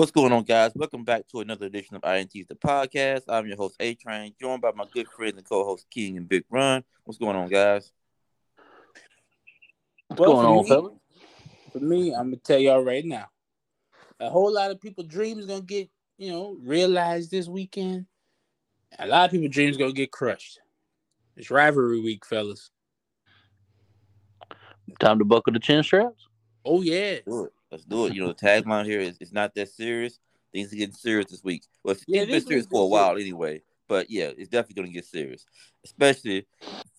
What's going on, guys? Welcome back to another edition of INTS the podcast. I'm your host, A Train, joined by my good friends and co-host King and Big Run. What's going on, guys? What's well, going on, fellas? For me, I'm gonna tell y'all right now, a whole lot of people dreams gonna get you know realized this weekend. A lot of people dreams gonna get crushed. It's rivalry week, fellas. Time to buckle the chin straps. Oh yeah. Let's do it. You know, the tagline here is it's not that serious. Things are getting serious this week. Well, it's, yeah, been serious for a while anyway. But yeah, it's definitely going to get serious, especially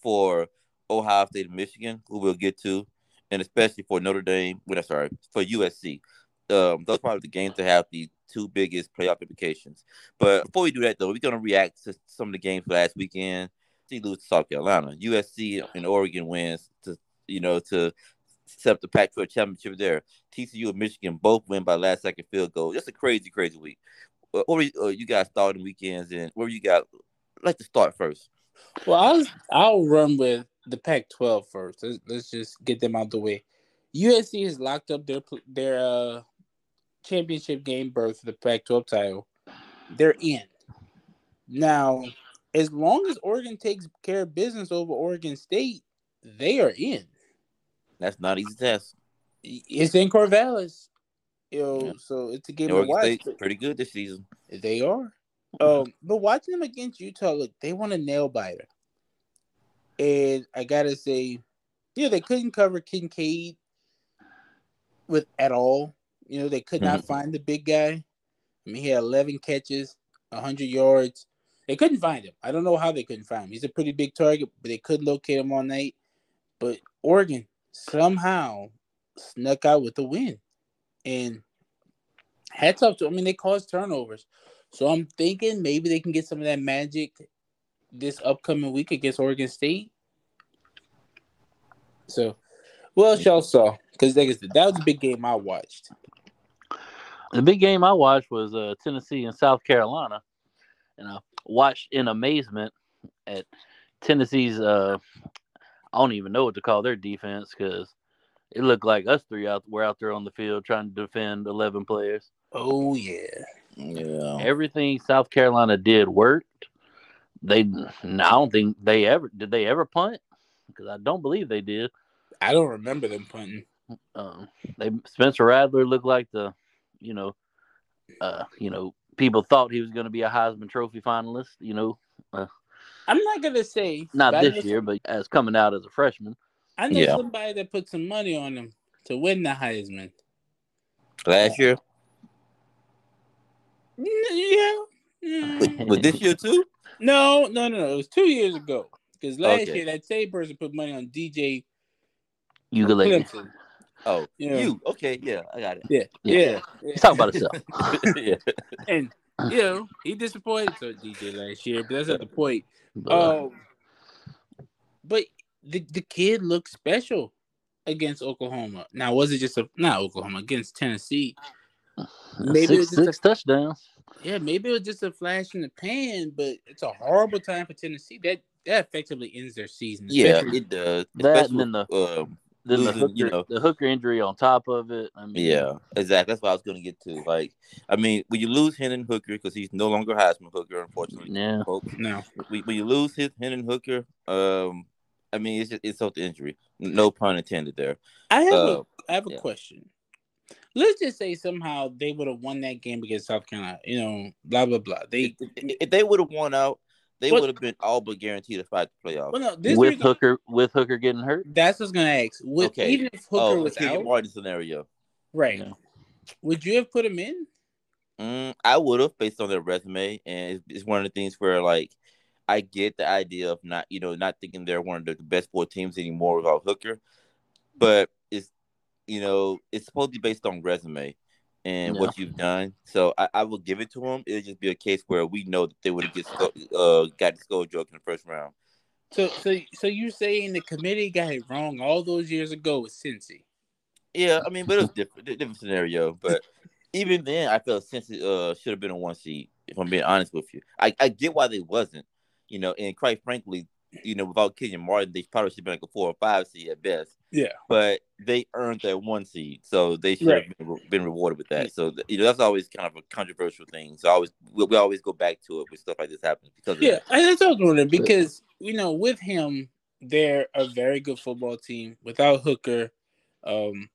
for Ohio State and Michigan, who we'll get to, and especially for Notre Dame. Well, sorry, for USC. Um, those are probably the games that have the two biggest playoff implications. But before we do that, though, we're going to react to some of the games last weekend. See, lose to South Carolina. USC and Oregon wins to you know to set up the Pac-12 championship there. TCU and Michigan both win by last second field goal. Just a crazy, crazy week. Uh, what were you, uh, you guys starting weekends and where you got? Like to start first. Well, I'll I'll run with the Pac-12 first. Let's, let's just get them out the way. USC has locked up their their uh, championship game berth for the Pac-12 title. They're in now. As long as Oregon takes care of business over Oregon State, they are in. That's not easy test. It's in Corvallis. Yo, yeah. so it's a game to watch. pretty good this season. They are. Um, but watching them against Utah, look, they want a nail biter. And I gotta say, you know, they couldn't cover Kincaid with at all. You know, they could not mm-hmm. find the big guy. I mean, he had 11 catches, 100 yards. They couldn't find him. I don't know how they couldn't find him. He's a pretty big target, but they couldn't locate him all night. But Oregon, somehow snuck out with the win. And hats off to I mean they caused turnovers. So I'm thinking maybe they can get some of that magic this upcoming week against Oregon State. So well y'all saw because that was the big game I watched. The big game I watched was uh, Tennessee and South Carolina, and I watched in amazement at Tennessee's uh, I don't even know what to call their defense because it looked like us three out were out there on the field trying to defend eleven players. Oh yeah, yeah. Everything South Carolina did worked. They, I don't think they ever did. They ever punt? Because I don't believe they did. I don't remember them punting. Um, they Spencer Rattler looked like the, you know, uh, you know, people thought he was going to be a Heisman Trophy finalist. You know, uh, I'm not gonna say not this year, but as coming out as a freshman. I know yeah. somebody that put some money on him to win the Heisman. Last year? Yeah. Mm. But this year too? No, no, no, no. It was two years ago. Because last okay. year that same person put money on DJ Uiagalelei. Oh, yeah. you okay? Yeah, I got it. Yeah, yeah. yeah. He's talking about himself. yeah, and you know he disappointed to DJ last year, but that's not the point. Um, but the the kid looked special against Oklahoma. Now was it just a not Oklahoma against Tennessee? Maybe six, it was just six a, touchdowns. Yeah, maybe it was just a flash in the pan, but it's a horrible time for Tennessee. That that effectively ends their season. Yeah, it does. That and then the um, then the hooker, you know, the hooker injury on top of it. I mean, yeah, exactly. That's what I was going to get to. Like, I mean, when you lose Hendon Hooker because he's no longer Heisman Hooker, unfortunately. Yeah. Folks. No. When you lose his Hendon Hooker, um, I mean, it's just it's the injury. No pun intended there. I have uh, a I have a yeah. question. Let's just say somehow they would have won that game against South Carolina. You know, blah blah blah. They if, if they would have won out, they would have been all but guaranteed to fight the playoffs. Well, no, with Hooker, with Hooker getting hurt. That's what's gonna ask. With, okay. Even if Hooker oh, was out, Martin scenario, right? Yeah. Would you have put him in? Mm, I would have, based on their resume, and it's, it's, one of the things where, like, I get the idea of not, you know, not thinking they're one of the best four teams anymore without Hooker, but it's, you know, it's supposed to be based on resume and yeah. what you've done. So I, I will give it to them. It'll just be a case where we know that they would have get uh got the skull joke in the first round. So so so you're saying the committee got it wrong all those years ago with Cincy? Yeah, I mean, but it was different, different scenario. But even then, I felt Cincy uh should have been a one seed. If I'm being honest with you, I, I get why they wasn't. You know, and quite frankly, you know, without Kenyon Martin, they probably should have been like a four or five seed at best. Yeah, but they earned that one seed, so they should right. have been, rewarded with that. So you know that's always kind of a controversial thing. So I always we, we always go back to it when stuff like this happens because yeah, that. that's what I was wondering because you know with him they're a very good football team without Hooker. Um,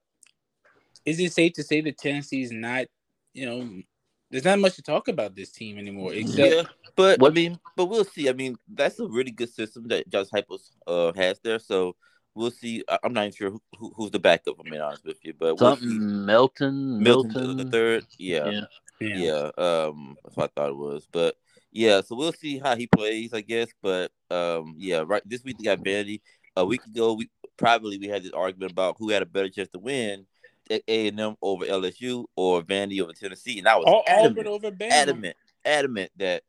is it safe to say that Tennessee's not you know there's not much to talk about this team anymore. Except, yeah, but what? I mean, but we'll see. I mean, that's a really good system that Josh Heupel uh, has there. So we'll see. I'm not even sure who, who, who's the backup. I'm being honest with you, but something we'll Melton, Milton, Milton, the third. Yeah. yeah, yeah, yeah. Um, that's what I thought it was. But yeah, so we'll see how he plays, I guess. But um, yeah, right. This week we got Vandy. A week ago, we probably we had this argument about who had a better chance to win a and M over LSU or Vandy over Tennessee, and I was oh, adamant, over adamant, adamant that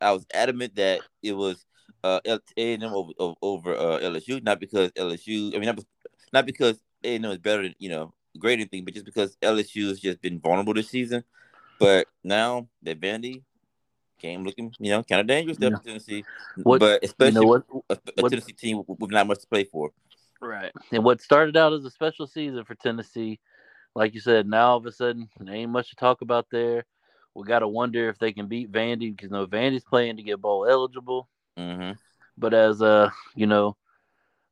I was adamant that it was uh, A and M over over uh, LSU, not because LSU. I mean, not, not because A and M is better than you know great anything, but just because LSU has just been vulnerable this season. But now that Vandy came looking, you know, kind of dangerous yeah. Tennessee, what, but especially you know what, a, a Tennessee team with not much to play for. Right. And what started out as a special season for Tennessee like you said, now all of a sudden there ain't much to talk about there. We got to wonder if they can beat Vandy because you know Vandy's playing to get bowl eligible. Mm-hmm. But as uh, you know,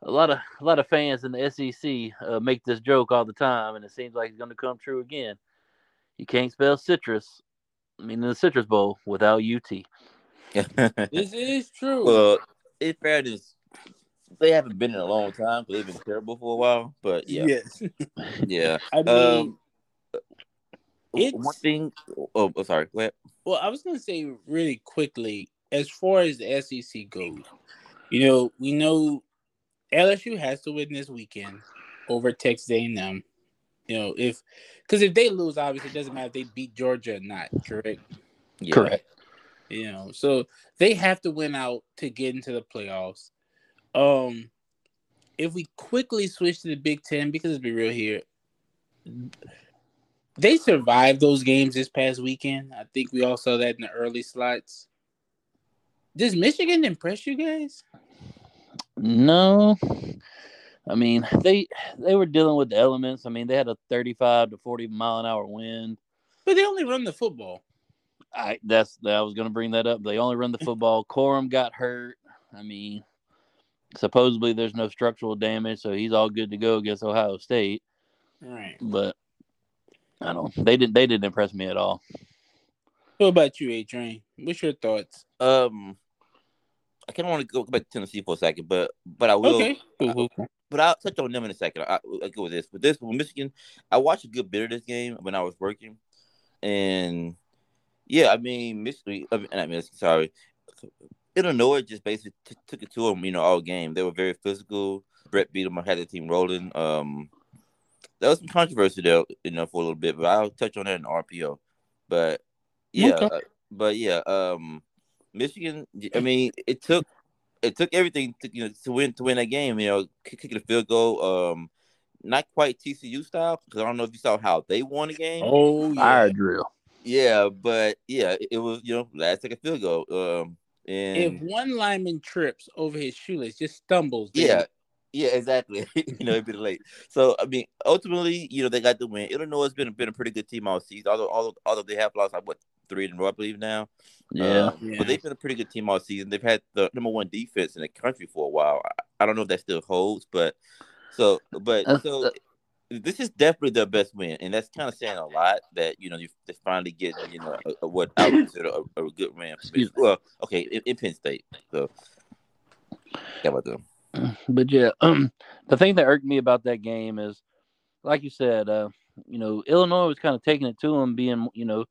a lot of a lot of fans in the SEC uh, make this joke all the time, and it seems like it's going to come true again. You can't spell citrus, I mean, the Citrus Bowl without UT. this is true. Well, in fairness, they haven't been in a long time because they've been terrible for a while. But yeah, yes, yeah. I mean, um, it's, one thing. Oh, oh, sorry. Go ahead. Well, I was gonna say really quickly as far as the SEC goes. You know, we know LSU has to win this weekend over Texas A&M. You know, if because if they lose, obviously it doesn't matter if they beat Georgia or not. Correct. Yeah. Correct. You know, so they have to win out to get into the playoffs. Um, if we quickly switch to the Big Ten, because let's be real here, they survived those games this past weekend. I think we all saw that in the early slots. Does Michigan impress you guys? No. I mean, they they were dealing with the elements. I mean, they had a 35 to 40 mile an hour wind. But they only run the football. I that's I was going to bring that up. They only run the football. Corum got hurt. I mean, supposedly there's no structural damage, so he's all good to go against Ohio State. Right. But I don't. They didn't. They didn't impress me at all. What about you, A Train? What's your thoughts? Um, I kind of want to go back to Tennessee for a second, but but I will. Okay. I, but I'll touch on them in a second. I, will go with this. With this, with Michigan, I watched a good bit of this game when I was working, and yeah, I mean, Michigan. I mean, sorry, Illinois just basically t- took it to them, you know, all game. They were very physical. Brett beat them, I had the team rolling. Um, there was some controversy there, you know, for a little bit, but I'll touch on that in RPO. But yeah, okay. uh, but yeah, um, Michigan. I mean, it took it took everything to you know to win to win that game. You know, kicking a field goal. Um, not quite TCU style because I don't know if you saw how they won the game. Oh, yeah. fire drill. Yeah, but yeah, it, it was you know last second field goal. Um, and if one lineman trips over his shoelace, just stumbles. Yeah, yeah, exactly. you know, it'd be late. So I mean, ultimately, you know, they got the win. Illinois has been been a pretty good team all season. Although although, although they have lost like what three in a row, I believe now. Yeah. Um, yeah. But they've been a pretty good team all season. They've had the number one defense in the country for a while. I, I don't know if that still holds, but so but so this is definitely their best win, and that's kind of saying a lot. That you know you finally get you know a, a, what I would consider a, a good win. Well, okay, in, in, Penn State. So, yeah, about them. But yeah, um, the thing that irked me about that game is, like you said, uh, you know, Illinois was kind of taking it to them, being you know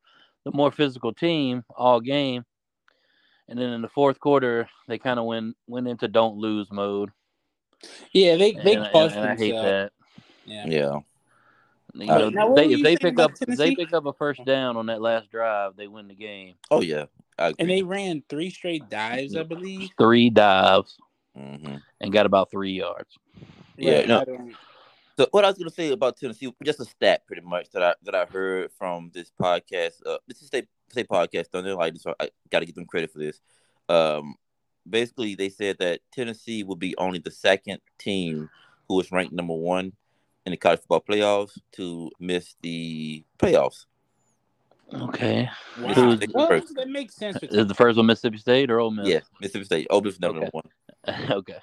the more physical team all game, and then in the fourth quarter they kind of went went into don't lose mode. Yeah, they they and, and, and I hate that. Yeah. Yeah. You know, now, they, if they pick up if they pick up a first down on that last drive, they win the game. Oh yeah, and they ran three straight dives, I believe. Three dives, mm-hmm. and got about three yards. Yeah, no. So what I was gonna say about Tennessee, just a stat, pretty much that I that I heard from this podcast. Uh, this is state state podcast, don't they? Like, so I got to give them credit for this. Um, basically, they said that Tennessee will be only the second team who was ranked number one in the college football playoffs, to miss the playoffs. Okay. Wow. Who's- Well, first. that makes sense. Is the first one Mississippi State or Ole Miss? Yeah, Mississippi State. Ole Miss number Okay. one. okay.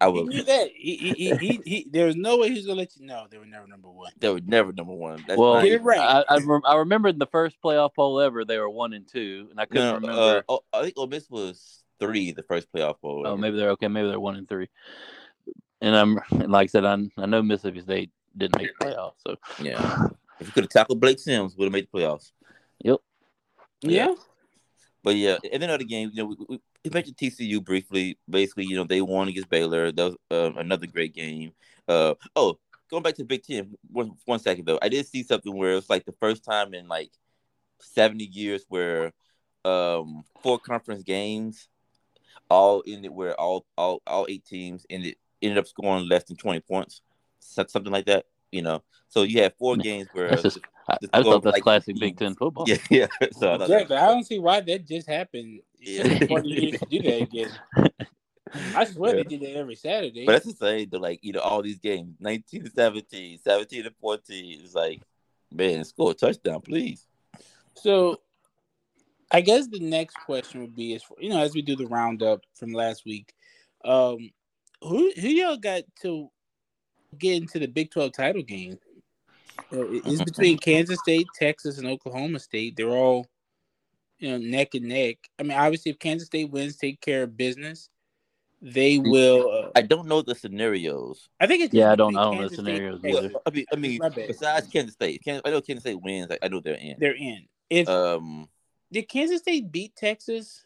I He will. knew that. He, he, he, he, he, there was no way he was gonna let you know they were never number one. They were never number one. That's well, not Get it right. I, I, rem- I remember in the first playoff poll ever, they were one and two, and I couldn't No, remember. uh, oh, I think Ole Miss was three the first playoff bowl. oh, maybe they're okay. Maybe they're one and three. And I'm and like I said, I, I know Mississippi State didn't make the playoffs. So Yeah. If you could have tackled Blake Sims, would have made the playoffs. yep. yeah. But yeah, and then other game, you know, we, we, mentioned TCU briefly. Basically, you know, they won against Baylor. That was uh, another great game. Uh, oh, going back to the Big Ten, one, one second though. I did see something where it's like the first time in like 70 years where um, four conference games all ended where all all all eight teams ended ended up scoring less than 20 points, something like that. You know, so you had four games where That's just I, Just I just thought that's like classic teams. Big Ten football. yeah, yeah. So I thought that- Exactly. I don't see why that just happened. Yeah. 40 years to do that again. I swear Yeah. they did that every Saturday. But that's the same to like, you know, all these games, 19 to 17, 17 to 14. It's like, man, score a touchdown, please. So, I guess the next question would be: is for, you know, as we do the roundup from last week, um, who who y'all got to get into the Big Twelve title game? It's between Kansas State, Texas, and Oklahoma State. They're all, you know, neck and neck. I mean, obviously, if Kansas State wins, take care of business, they will. Uh, I don't know the scenarios. I think it's Yeah, I don't- I don't know the scenarios and Texas. either. I mean, I mean, besides Kansas State, Kan- I know Kansas State wins. I, I know they're in. They're in. If Um, did Kansas State beat Texas?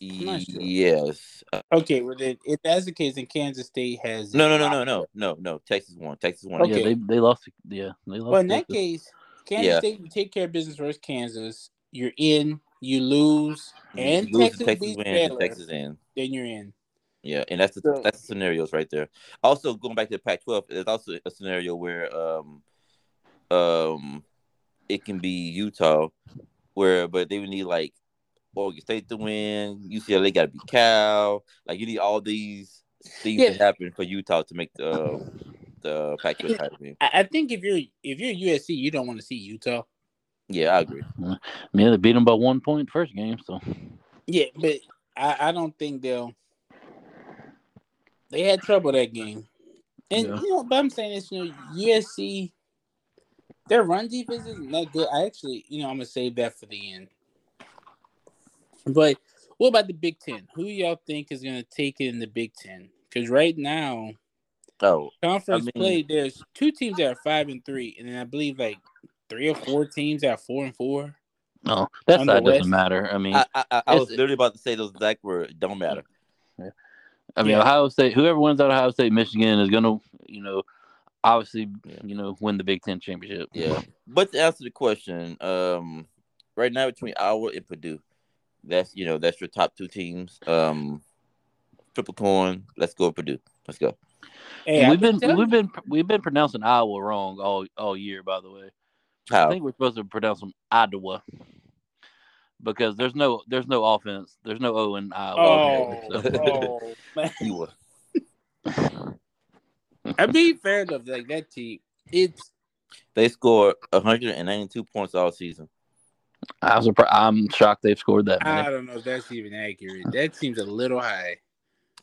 Not sure. yes. Uh, Okay, well then, if that's the case, then Kansas State has no, no, no, no, no, no, no. Texas won. Texas won. Okay. Yeah, they they lost. to- Yeah, they lost. Well, in to that case, Kansas Yeah. State you take care of business versus Kansas. You're in. You lose, and You lose Texas, to Texas beats wins, Baylor. and Texas in. Then you're in. Yeah, and that's the So- that's the scenarios right there. Also, going back to the Pac-12, there's also a scenario where um um it can be Utah, where but they would need like Oregon State to win, UCLA got to be Cal. Like you need all these things Yeah. to happen for Utah to make the the Pac-12 title game. I, I think if you're if you're USC, you don't want to see Utah. Yeah, I agree. I mean, they beat them by one point first game. So Yeah, but I, I don't think they'll. They had trouble that game, and Yeah. you know, but I'm saying this, you know, USC, their run defense isn't that good. I actually, you know, I'm gonna save that for the end. But what about the Big Ten? Who y'all think is gonna take it in the Big Ten? Because right now, Oh, conference mean- play, there's two teams that are five and three, and then I believe like three or four teams that are four and four. no, that side doesn't West. matter. I mean, I I, I, I was literally about to say those exact words. Don't matter. Yeah. I mean, Yeah. Ohio State, whoever wins out of Ohio State, Michigan is gonna, you know, obviously, Yeah. you know, win the Big Ten championship. Yeah. But to answer the question, um, right now between Iowa and Purdue, that's you know that's your top two teams. Um, triple coin. Let's go Purdue. Let's go. Hey, we've been we've been we've been pronouncing Iowa wrong all all year. By the way, I think we're supposed to pronounce them Iowa because there's no there's no offense. There's no O in Iowa. Oh, So- oh man. You were. I mean, fair enough. Like that team, it's They scored 192 points all season. I'm surprised. I'm shocked they've scored that I don't know if that's even accurate. That seems a little high.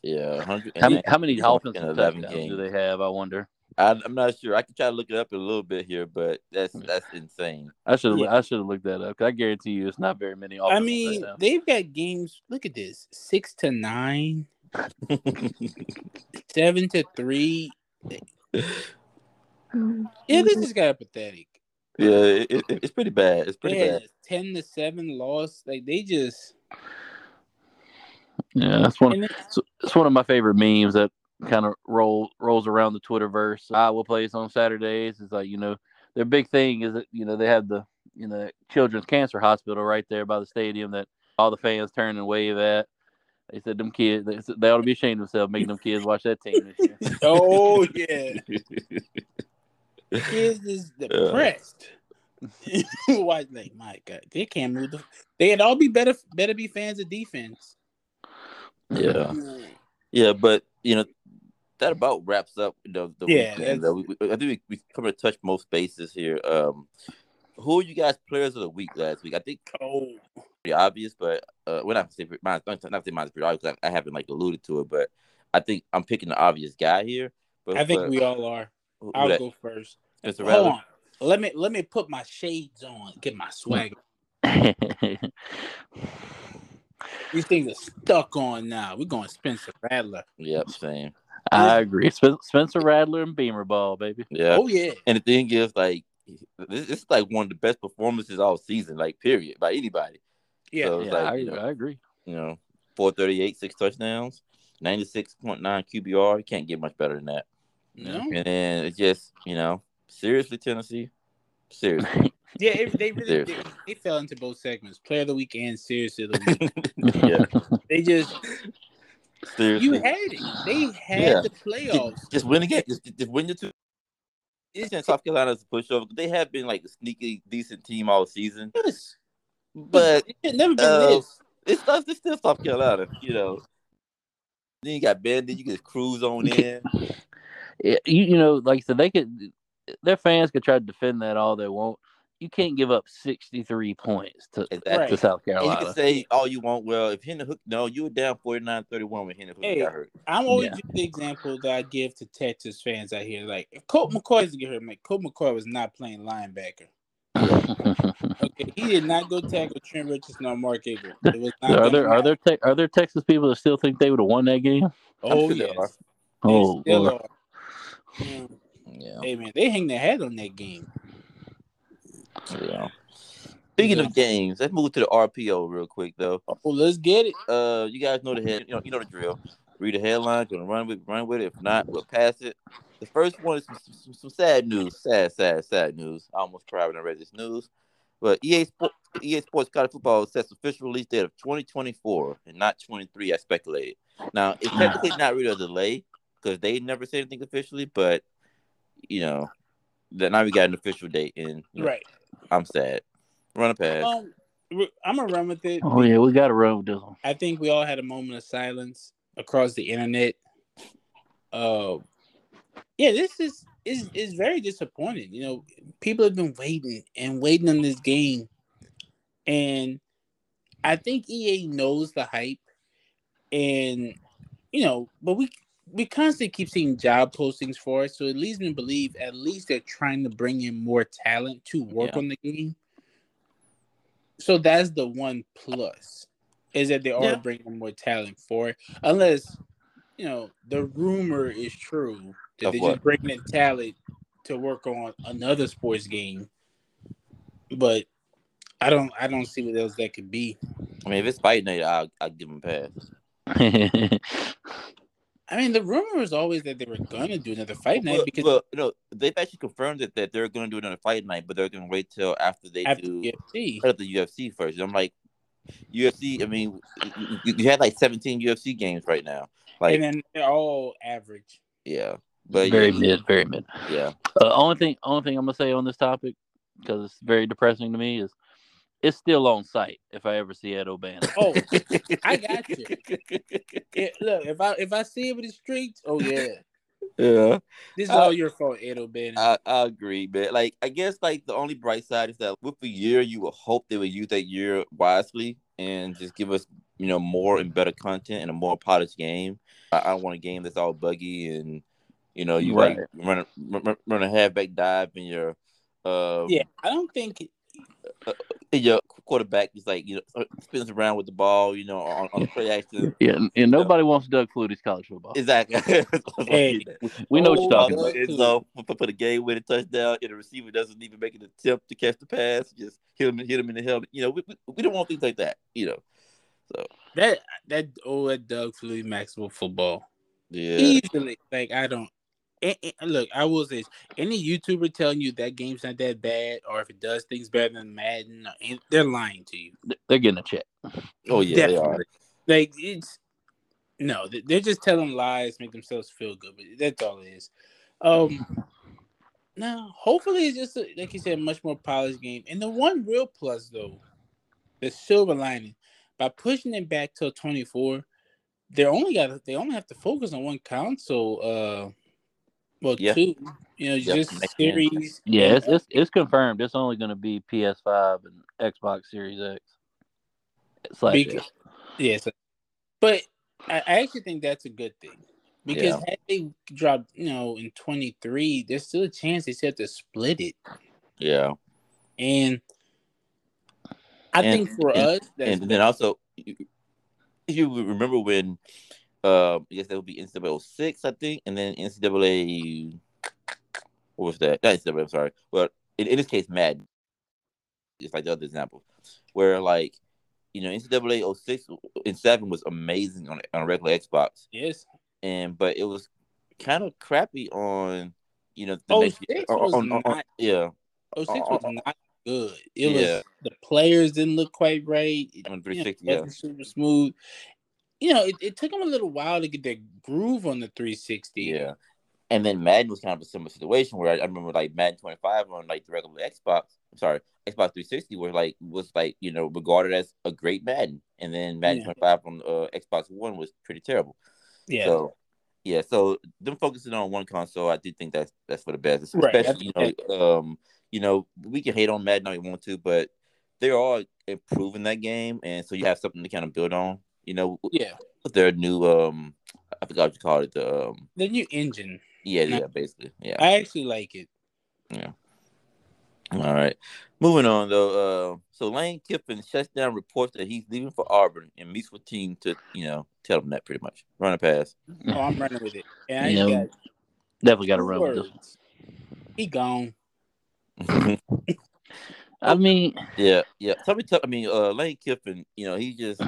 Yeah, How many, how many in offensive 11 touchdowns games. do they have? I wonder. I, I'm not sure. I can try to look it up in a little bit here, but that's hmm. that's insane. I should have Yeah. I should have looked that up. 'cause I guarantee you, it's not very many. I mean, touchdowns. they've got games. Look at this: six to nine, seven to three. Yeah, this is kind of pathetic. Yeah, it, it, it's pretty bad. It's pretty They had bad. a ten to seven loss. Like they just. yeah, that's one. And It's, it's one of my favorite memes that kind of roll rolls around the Twitterverse. Iowa plays on Saturdays. It's like you know their big thing is that you know they have the you know Children's Cancer Hospital right there by the stadium that all the fans turn and wave at. They said them kids they, said they ought to be ashamed of themselves making them kids watch that team this year. oh yeah, kids is depressed. Why? Like my God, they can't move. The, they'd all be better. Better be fans of defense. yeah. Yeah, but you know, that about wraps up the, the Yeah, weekend. Though. We, I think we, we come to touch most bases here. Um, who are you guys players of the week last week? I think Oh, pretty obvious, but uh, we're not say mine. Not say mine's pretty obvious. I, I haven't like alluded to it, but I think I'm picking the obvious guy here. But I think but we all are. Who- who I'll that- go first. Mr. Hold Rattler? on. Let me let me put my shades on. Get my swag. These things are stuck on now. We're going Spencer Rattler. Yep, same. I agree. Spencer Rattler and Beamer ball, baby. Oh, yeah. Oh yeah. And the thing is, like, this, this is like one of the best performances all season, like, period, by anybody. Yeah. So Yeah, like, I, you know, I agree. you know, 438, six touchdowns, 96.9 QBR. You can't get much better than that. No. And then it's just, you know, seriously, Tennessee, seriously. Yeah, it, they really There. they, they fell into both segments. Player of the week and series of the week. yeah, they just seriously. you had it. They had Yeah. the playoffs. just, just win again. Just, just win your two. It's, It's South Carolina's a pushover. They have been like a sneaky, decent team all season, yes. but it never been uh, this. it's not. It's still South Carolina, you know. Then you got Bandit. You can just cruise on in. Yeah, you, you know, like I said, they could, their fans could try to defend that all they want. You can't give up 63 points to, Exactly. to South And you can say all you want. Well, if Henry Hook, no, you were down 49-31 when Henry Hook Hey. got hurt. I'm always Yeah. the example that I give to Texas fans out here. Like if Colt McCoy doesn't get hurt, man, Colt McCoy was not playing linebacker. Okay, he did not go tackle Trent Richardson or Mark Ingram. It was not are there are there te- are there Texas people that still think they would have won that game? Oh sure there yes, are. Oh, they Oh, still Lord. are. Yeah, Hey man, they hang their head on that game. yeah. Speaking Yeah. of games, let's move to the RPO real quick though. Oh, let's get it. Uh, you guys know the head. You know, you know the drill. Read the headline, gonna run with run with it. If not, we'll pass it. The first one is some, some, some sad news. Sad, sad, sad news. I almost cried when I read this news. But EA Sports, EA Sports College Football sets official release date of 2024 and not 23 I speculated. Now, it's technically not really a delay because they never said anything officially, but you know, that now we got an official date, and you know, Right. I'm sad. Run a pass. Um, I'm gonna run with it. Oh yeah, we got to run with this one. I think we all had a moment of silence across the internet. Uh, yeah, this is is is very disappointing. You know, people have been waiting and waiting on this game, and I think EA knows the hype, and you know, but we we constantly keep seeing job postings for it, so it leads me to believe at least they're trying to bring in more talent to work Yeah. on the game. So that's the one plus is that they are Yeah. bringing more talent for it, unless you know the rumor is true that Of they're what? just bringing in talent to work on another sports game. But I don't, I don't see what else that could be. I mean, if it's fight night, I'll, I'll give them a pass. I mean, the rumor was always that they were gonna do another fight night well, because well, you know, they've actually confirmed it that they're going to do another fight night, but they're going to wait till after they after do the UFC, after the UFC first. I'm like, UFC. I mean, you, you had like 17 UFC games right now. Like, and then they're all average. yeah, but very yeah, mid, very mid. yeah, Uh, only thing, only thing I'm gonna say on this topic because it's very depressing to me is it's still on site. If I ever see Ed O'Bannon, Oh, I got you. Yeah, look, if I if I see him in the streets, oh yeah, yeah. this is Uh, all your fault, Ed O'Bannon. I, I agree, man. Like, I guess like the only bright side is that with the year, you would hope they would use that year wisely and just give us, you know, more and better content and a more polished game. I, I don't want a game that's all buggy and, you know, you Right. like run a, run, run a halfback dive and your, uh, yeah, I don't think and your quarterback is like, you know, uh, spins around with the ball, you know, on, on play action. yeah, and, and nobody wants Doug Flutie's college football. Exactly. Hey. We know what you're talking Doug about. And so for, for the game winning touchdown, and the receiver doesn't even make an attempt to catch the pass, just hit him, hit him in the helmet. You know, we, we, we don't want things like that. You know, so that that oh that Doug Flutie Maxwell football yeah, easily. Like I don't. And- and look, I will say, this, any YouTuber telling you that game's not that bad, or if it does things better than Madden, and they're lying to you. They're getting a check. oh yeah, they are. Like it's no, they- they're just telling lies, make themselves feel good. But that's all it is. Um, now hopefully it's just a, like you said, a much more polished game. And the one real plus though, the silver lining, by pushing it back till twenty four, they only got they only have to focus on one console. Uh, well, Yeah. two. You know, Yep, just next gen. series. Yeah, it's, it's it's confirmed. It's only going to be PS5 and Xbox Series X. Slash Because- S. Yes, but I, I actually think that's a good thing because Yeah. had they dropped, you know, in twenty three, there's still a chance they still have to split it. Yeah. And I And- think for and- us, that's and then also, you- you remember when, uh, I guess that would be NCAA 06, I think, and then NCAA, what was that? Not NCAA, I'm sorry. But in, in this case, Madden, just like the other example, where like, you know, NCAA 06 and 7 was amazing on, on a regular Xbox, yes. and but it was kind of crappy on, you know, the Oh, next was on- on- not- yeah, Oh, six Uh, was uh, not good. It Yeah. was the players didn't look quite right. On you know, 360, yeah. super smooth. You know, it, it took them a little while to get their groove on the 360. Yeah. And then Madden was kind of a similar situation where I, I remember like Madden 25 on like the regular Xbox, I'm sorry, Xbox 360 was like was like, you know, regarded as a great Madden. And then Madden Yeah. 25 on uh, Xbox One was pretty terrible. yeah. So yeah, so them focusing on one console, I do think that's that's for the best. Right, Especially, you know, um, you know, we can hate on Madden all you want to, but they are all improving that game and so you have something to kind of build on, you know, yeah. their new um I forgot what you called it, the um The new engine. yeah, Yeah. yeah, basically. Yeah. I actually like it. Yeah. All right. Moving on though, uh, so Lane Kiffin shuts down reports that he's leaving for Auburn and meets with team to, you know, tell them that pretty much. Run a pass. Oh, I'm running with it. And I Yeah. got Definitely got to two run with this. He gone. I mean, yeah, yeah. Tell me, tell, I mean, uh, Lane Kiffin, you know, he just,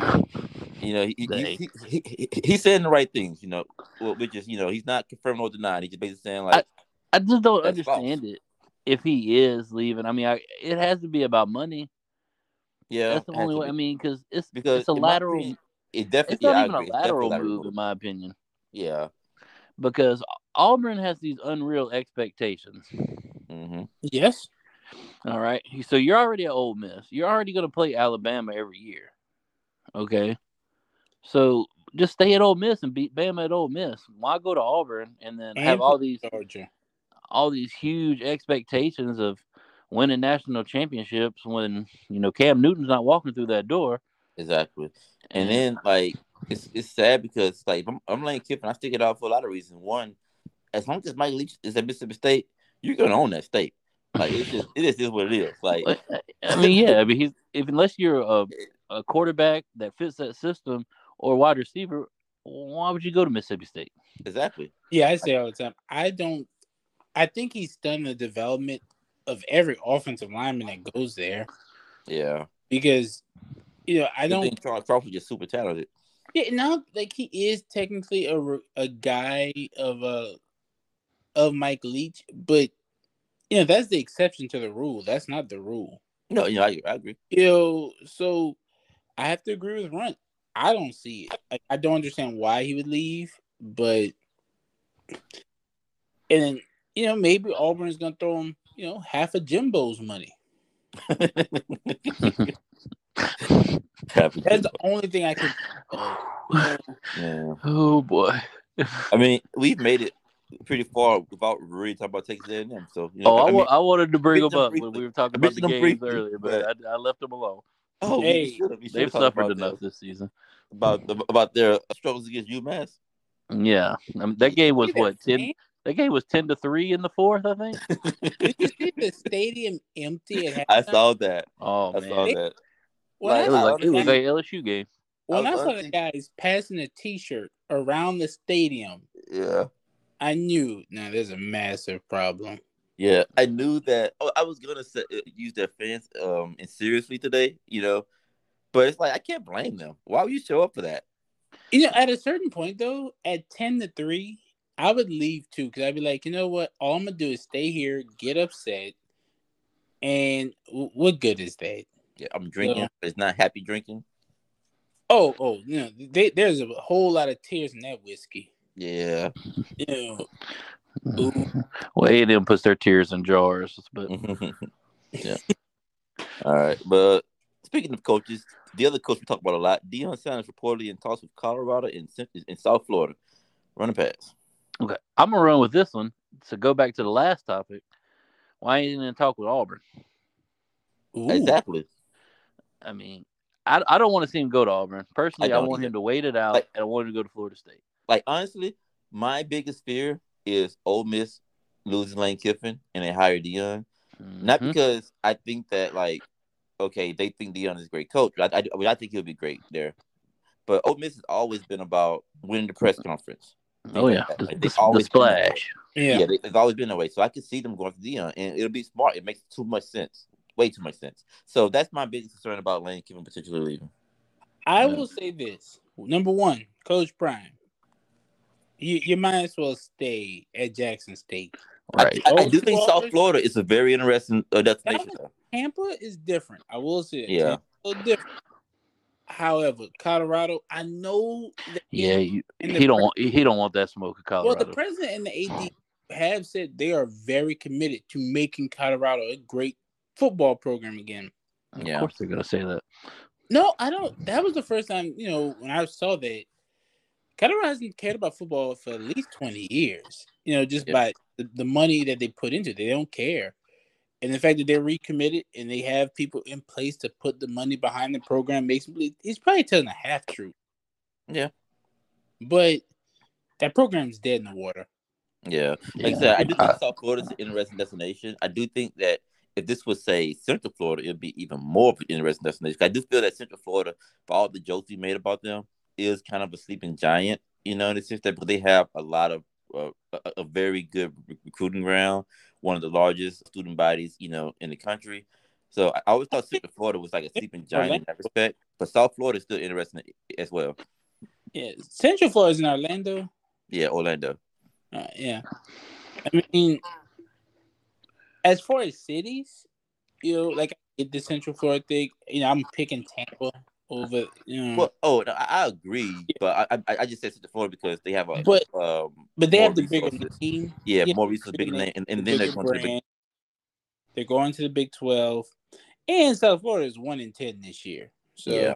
you know, he, he, he, he, he, he's saying the right things, you know, well, which is, you know, he's not confirming or denying. He's just basically saying like, I just don't That's understand it. If he is leaving, I mean, I, it has to be about money. yeah, That's the only way. be. I mean, because it's because it's a lateral. opinion, it It's definitely, not yeah, I even a agree. It's definitely lateral move, move. in my opinion, Yeah. because Auburn has these unreal expectations. hmm Yes. All right, so you're already at Ole Miss. You're already going to play Alabama every year. Okay, so just stay at Ole Miss and beat Bama at Ole Miss. Why go to Auburn and then have all these Georgia. all these huge expectations of winning national championships when you know Cam Newton's not walking through that door. Exactly. And then like it's it's sad because like I'm, I'm Lane Kiffin, I stick it out for a lot of reasons. One, as long as Mike Leach is at Mississippi State, you're gonna own that state. Like it's just it is just what it is. Like I mean, yeah, I mean, he's if unless you're a, a quarterback that fits that system or wide receiver, why would you go to Mississippi State? exactly. Yeah, I say all the time. I don't. I think he's done the development of every offensive lineman that goes there Yeah. because, you know, I I don't. think Charles Crawford just super talented. Yeah, now like he is technically a a guy of a of Mike Leach, but you know that's the exception to the rule. That's not the rule. No, you know, I, I agree. You know, so I have to agree with Runt. I don't see it. I, I don't understand why he would leave, but and then you know maybe Auburn is gonna throw him you know half of Jimbo's money. That's the only thing I can. yeah. Oh boy! I mean, we've made it pretty far without really talking about Texas A&M. So you Oh, know, I, I mean, I wanted to bring mentioned them them up when we were talking about the games briefly, earlier, but but- I, I left them alone. Oh, Hey, we should have. We should They've suffered enough that. this season. about about their struggles against UMass. Yeah, I mean, that game was what that ten. fan. That game was ten to three in the fourth, I think. Did you see the stadium empty at I saw that. Oh I man, saw They- that. When Like, it was saw like it was the a LSU game. when I I saw the guys passing a T-shirt around the stadium, Yeah, I knew now there's a massive problem. Yeah. I knew that. Oh, I was gonna say, uh, use their fans um and seriously today, you know, but it's like I can't blame them. Why would you show up for that? You know, at a certain point though, at ten to three, I would leave too because I'd be like, you know what? All I'm gonna do is stay here, get upset, and w- what good is that? Yeah, I'm drinking. Yeah. but It's not happy drinking. Oh, oh, you know, they, there's a whole lot of tears in that whiskey. Yeah. You know, Ooh. Well, A and M puts their tears in jars, but yeah. All right, but speaking of coaches, the other coach we talk about a lot, Deion Sanders reportedly in talks with Colorado and in South Florida. Running pass. Okay, I'm gonna run with this one So go back to the last topic. Why ain't he in talk with Auburn? Ooh. Exactly. I mean, I, I don't want to see him go to Auburn. Personally, I, I want either. him to wait it out, like, and I want him to go to Florida State. Like honestly, my biggest fear is Ole Miss losing Lane Kiffin and they hire Deion. Mm-hmm. Not because I think that like, okay, they think Deion is a great coach. I, I, I, mean, I think he'll be great there. But Ole Miss has always been about winning the press conference. Oh yeah, like the, they the, always the splash. Yeah, yeah they, it's always been that way. So I can see them going to Deion, and it'll be smart. It makes too much sense, way too much sense. So that's my biggest concern about Lane Kiffin particularly leaving. I yeah. will say this: number one, Coach Prime, you, you might as well stay at Jackson State. Right. I, I, I do think South Florida is a very interesting uh, destination. Tampa is different. I will say. Yeah. different. However, Colorado, I know. yeah, you, he don't want he don't want that smoke in Colorado. Well, the president and the AD have said they are very committed to making Colorado a great football program again. Yeah, of course they're gonna say that. No, I don't. That was the first time you know when I saw that. Colorado hasn't cared about football for at least twenty years. You know, just yeah. by the, the money that they put into it, they don't care and the fact that they're recommitted and they have people in place to put the money behind the program makes me believe he's probably telling a half truth. Yeah, but that program's dead in the water. Yeah, like yeah. I said, I do think South Florida's an interesting destination. I do think that if this was say Central Florida, it'd be even more of an interesting destination. I do feel that Central Florida, for all the jokes we made about them, is kind of a sleeping giant. You know, in the sense that they have a lot of uh, a, a very good recruiting ground one of the largest student bodies, you know, in the country. So I always thought Central Florida was like a sleeping giant in that respect, but South Florida is still interesting as well. Yeah, Central Florida is in Orlando. Yeah, Orlando. Uh, yeah, I mean, as far as cities, you know, like the Central Florida thing, you know, I'm picking Tampa over. You know. Well, oh, no, I agree, but I, I, I just said Central Florida because they have a but um, but they have the bigger team. Yeah, yeah more resources, bigger name, and, and then they're going to the big. They're going to the Big Twelve, and South Florida is one in ten this year. So yeah,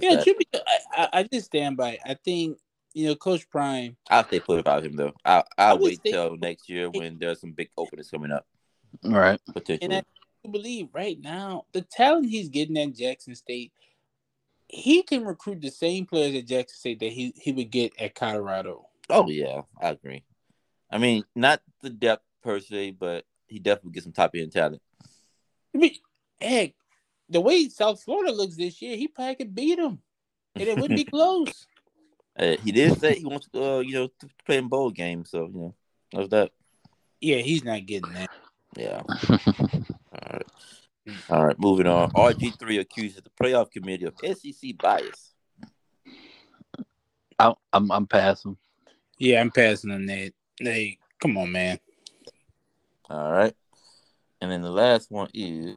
yeah, be, I, I just stand by. I think you know, Coach Prime. I'll stay put about him though. I'll, I'll wait till next year when there's some big openings coming up. All right, potentially. And I believe right now the talent he's getting at Jackson State he can recruit the same players at Jackson State that he, he would get at Colorado. Oh yeah, I agree. I mean, not the depth per se, but he definitely gets some top end talent. I mean, heck, the way South Florida looks this year, he probably could beat him, and it wouldn't be close. Uh, he did say he wants to, uh, you know, to play in bowl games, so you know, how's that? Yeah, he's not getting that. Yeah. All right. All right, moving on. RG3 accuses the playoff committee of SEC bias. I, I'm I'm passing. Yeah, I'm passing on that. Hey, come on, man. All right, and then the last one is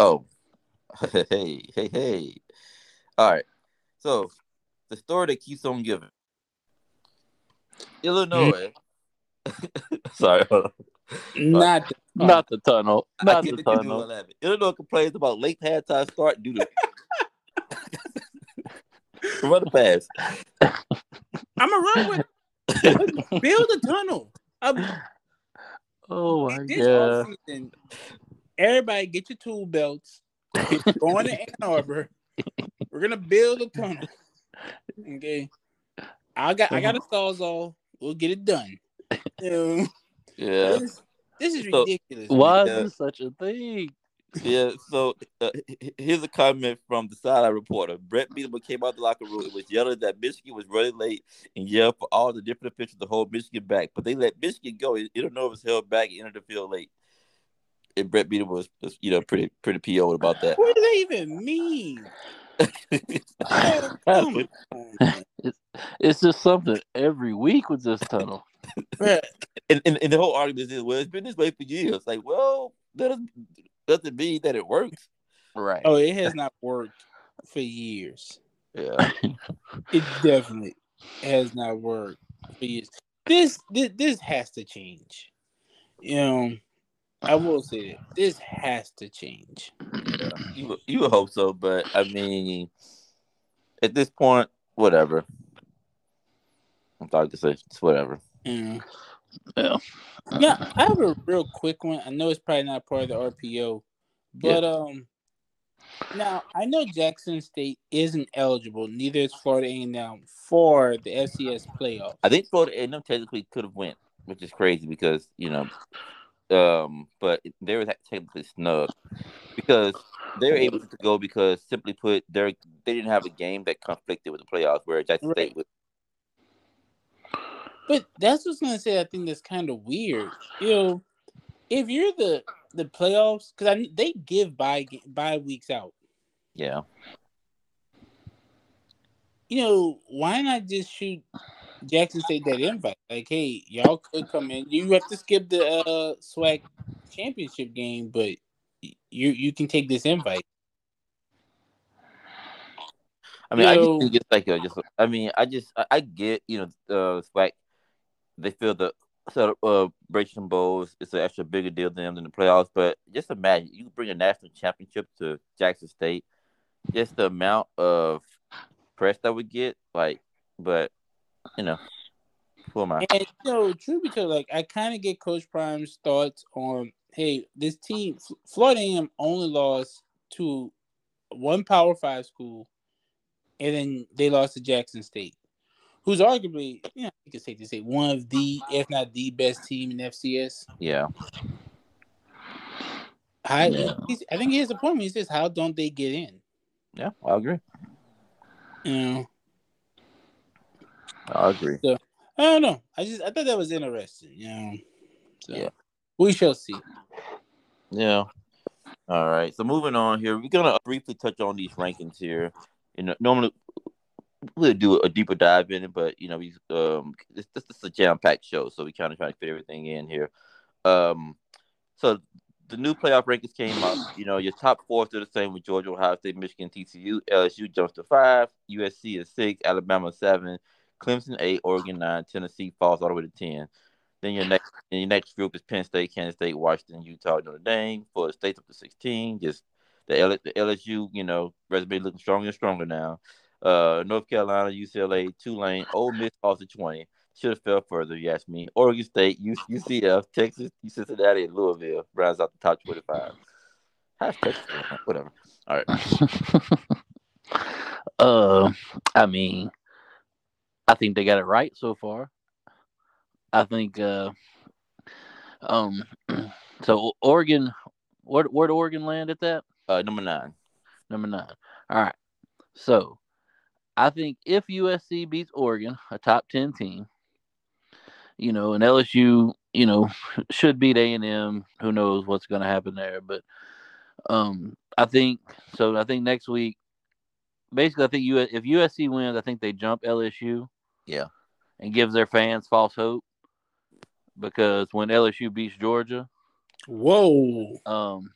oh, hey, hey, hey. All right, so the story that keeps on giving. Illinois. Mm. Sorry, not not the tunnel. Not the tunnel. Illinois complains about late halftime start due to run the pass. I'm a run with build a tunnel. I'm, oh my god! Season, everybody, get your tool belts. going to Ann Arbor. We're gonna build a tunnel. Okay. I got I got a sawzall. We'll get it done. yeah. yeah. This is ridiculous. So, why is this such a thing? Yeah, so uh, here's a comment from the sideline reporter. Brett Bielema came out the locker room and was yelling that Michigan was running late and yelled for all the different officials to hold Michigan back. But they let Michigan go. You don't know if it's held back and entered the field late. And Brett Bielema was, was, you know, pretty pretty PO about that. What do they even mean? it's, it's just something every week with this tunnel. and, and, and the whole argument is, well, it's been this way for years. Like, well, that doesn't mean that it works. Right. Oh, it has not worked for years. Yeah. it definitely has not worked for years. This, this this has to change. You know, I will say it. This has to change. Yeah, you you would hope so, but I mean, at this point, whatever. I'm sorry to say, it's whatever. Mm. Yeah. Now, I have a real quick one. I know it's probably not part of the RPO, but um, now I know Jackson State isn't eligible. Neither is Florida A&M for the FCS playoffs. I think Florida A&M technically could have went, which is crazy because you know, um, but they were technically snug because they were able to go because simply put, they they didn't have a game that conflicted with the playoffs where Jackson Right. State was. But that's what's gonna say. I think that's kind of weird. You know, if you're the the playoffs, because they give by by weeks out. Yeah, You know, why not just shoot Jackson State that invite? Like, hey, y'all could come in. You have to skip the uh SWAC championship game, but you you can take this invite. I mean, I just think it's like a just. I mean, I just I, I get you know uh SWAC, they feel the celebration uh, bowls it's an extra bigger deal than them than the playoffs, but just imagine you bring a national championship to Jackson State, just the amount of press that we get, like, but you know, who am I? And you true because like I kind of get Coach Prime's thoughts on hey, this team Florida A&M only lost to one Power Five school, and then they lost to Jackson State, who's arguably you know you could say to say one of the if not the best team in FCS. Yeah, How, Yeah. I think he has a point. He says, "How don't they get in?" yeah, I agree. You know, I agree. I don't know. I just I thought that was interesting. You know, so Yeah. we shall see. Yeah. All right. So moving on here, we're gonna briefly touch on these rankings here. You know, normally we'll do a deeper dive in it, but you know, we um this this is a jam packed show, so we kind of try to fit everything in here. Um, so the new playoff rankings came out. You know, your top four are the same with Georgia, Ohio State, Michigan, TCU, LSU jumps to five, USC is six, Alabama seven, Clemson eight, Oregon nine, Tennessee falls all the way to ten. Then your next your next group is Penn State, Kansas State, Washington, Utah, Notre Dame. Florida State's up to 16. Just the, L- the LSU, you know, resume looking stronger and stronger now. Uh, North Carolina, UCLA, Tulane, Ole Miss off to 20. Should have fell further, you ask me. Oregon State, UCF, Texas, Cincinnati, and Louisville rounds out the top 25. How's Texas? Whatever. All right. uh, I mean, I think they got it right so far. I think, uh, um, so Oregon, where where did Oregon land at that Uh, number nine. number nine? All right, so I think if USC beats Oregon, a top ten team, you know, and LSU, you know, should beat A and M. Who knows what's going to happen there? But um, I think so. I think next week, basically, I think U- if USC wins, I think they jump LSU. Yeah. and gives their fans false hope because when LSU beats Georgia, Whoa. um,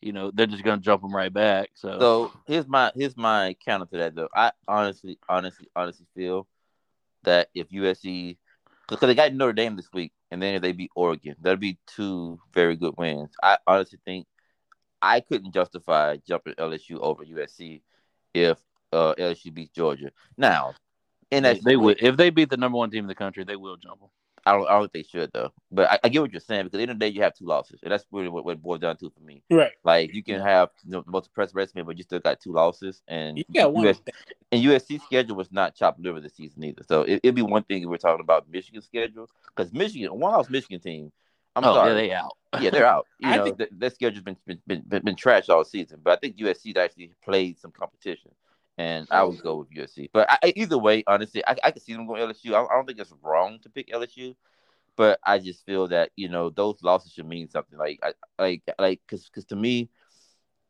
you know they're just going to jump them right back. So, So here's my here's my counter to that though. I honestly, honestly, honestly feel that if USC because they got Notre Dame this week, and then if they beat Oregon, that'd be two very good wins. I honestly think I couldn't justify jumping LSU over USC if uh, LSU beats Georgia. Now, and they, they would if they beat the number one team in the country, they will jump them. I don't, I don't think they should though. But I, I get what you're saying because at the end of the day, you have two losses, and that's really what, what it boils down to for me. Right. Like you can have you know, the most impressive resume, but you still got two losses, and You got one. US and USC schedule was not chopped liver this season either. So it, it'd be one thing if we're talking about Michigan schedule because Michigan, one loss Michigan team. I'm oh, sorry, yeah, they out. yeah, they're out. You I know, think- th- their schedule's been been, been been been trash all season. But I think USC's actually played some competition, and I would go with USC. But I, I- either way, honestly, I, I can see them going LSU. I, I don't think it's wrong to pick LSU, but I just feel that you know those losses should mean something. Like I like like because because to me,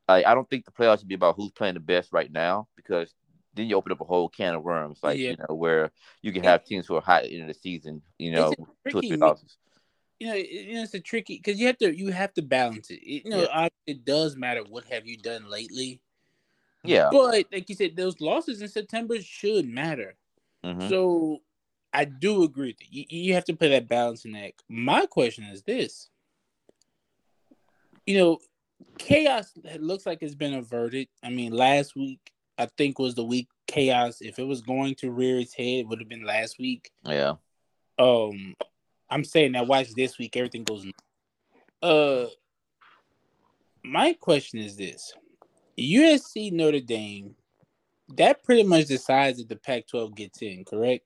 like I don't think the playoffs should be about who's playing the best right now because. Then you open up a whole can of worms, like Yeah. you know, where you can have teams who are hot in the season, you know, It's a two or three tricky- losses. you know, it, you know, it's a tricky because you have to you have to balance it. You know, Yeah. it does matter what have you done lately, Yeah. but like you said, those losses in September should matter. Mhm. So I do agree that you, you have to play that balancing act. My question is this: you know, chaos looks like it's been averted. I mean, last week I think was the week chaos. If it was going to rear its head, it would have been last week. Yeah. Um, I'm saying that watch this week, everything goes. Uh, my question is this: USC Notre Dame, that pretty much decides if the Pac-12 gets in, correct?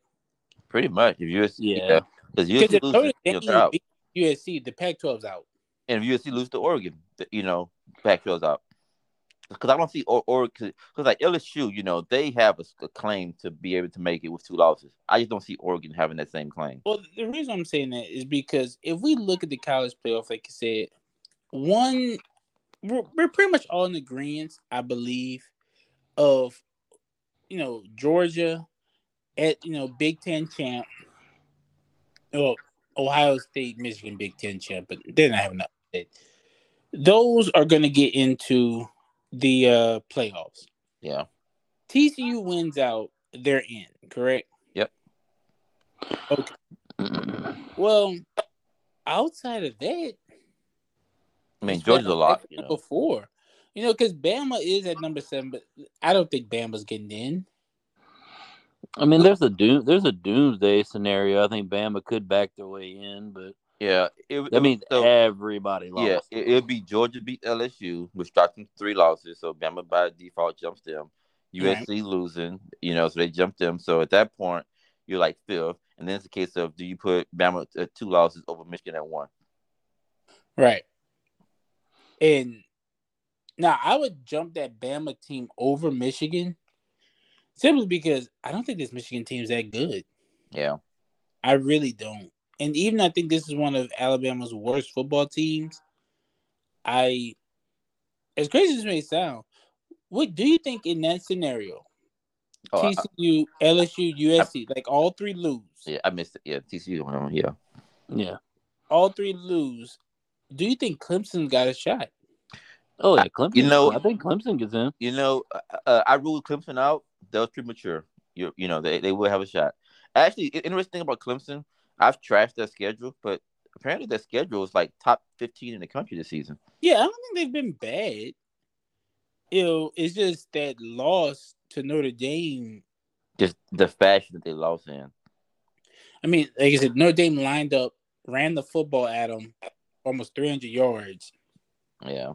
Pretty much. If USC, Yeah. because USC if Notre loses, you know, Dame they're out. USC, the Pac-12's out. and if USC lose to Oregon, you know, Pac-12's out. Because I don't see or or because like LSU, you know, they have a claim to be able to make it with two losses. I just don't see Oregon having that same claim. Well, the reason I'm saying that is because if we look at the college playoff, like you said, one we're, we're pretty much all in agreement, I believe, of you know Georgia at you know Big Ten champ, well Ohio State, Michigan Big Ten champ, but they're not having enough. Those are going to get into the uh playoffs. Yeah, TCU wins out, they're in, correct? Yep. Okay. Well, outside of that, I mean Georgia's a lot. You know, four. You know, because Bama is at number seven, but I don't think Bama's getting in. I mean, there's a doom, there's a doomsday scenario. I think Bama could back their way in, but yeah. It, that it- means so, everybody lost. yeah, it, it'd be Georgia beat LSU, which dropped them three losses. So Bama by default jumps them. Right. USC losing, you know, so they jumped them. So at that point, you're like fifth, and then it's a case of do you put Bama at two losses over Michigan at one? Right. And now I would jump that Bama team over Michigan simply because I don't think this Michigan team is that good. Yeah, I really don't. And even I think this is one of Alabama's worst football teams. I, as crazy as it may sound, what do you think in that scenario? Oh, I- TCU, LSU, USC, like all three lose. yeah, I missed it. Yeah, TCU. um, Yeah, yeah. All three lose. Do you think Clemson got a shot? Oh yeah, Clemson. you know- I think Clemson gets in. you know, uh, uh, I ruled Clemson out. That was premature. You, you know, they, they will have a shot. Actually, i- interesting about Clemson, I've trashed their schedule, but apparently their schedule is like top 15 in the country this season. Yeah, I don't think they've been bad. You know, it's just that loss to Notre Dame. Just the fashion that they lost in. I mean, like I said, Notre Dame lined up, ran the football at them, almost 300 yards. Yeah.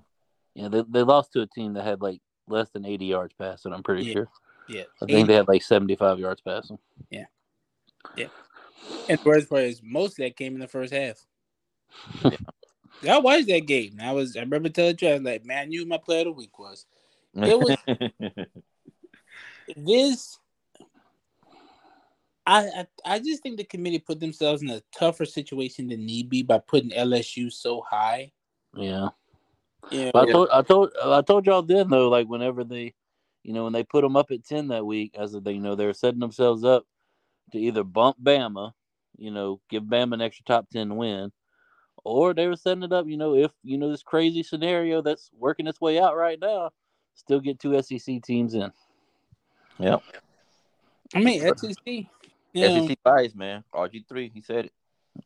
Yeah, they, they lost to a team that had like less than 80 yards passing. I'm pretty Yeah. sure. Yeah. I think they had like 75 yards passing. Yeah. Yeah. And the worst part is most of that came in the first half. yeah. I watched that game. I was I remember telling you, I was like, man, I knew my player of the week was. It was- This I, I I just think the committee put themselves in a tougher situation than need be by putting LSU so high. Yeah. Yeah. But I told I told I told y'all then though, like whenever they, you know, when they put them up at ten that week, as they you know they were setting themselves up to either bump Bama, you know, give Bama an extra top ten win, or they were setting it up, you know, if you know this crazy scenario that's working its way out right now, still get two SEC teams in. yep. I mean SEC. You know, SEC bias, man. RG3, he said it.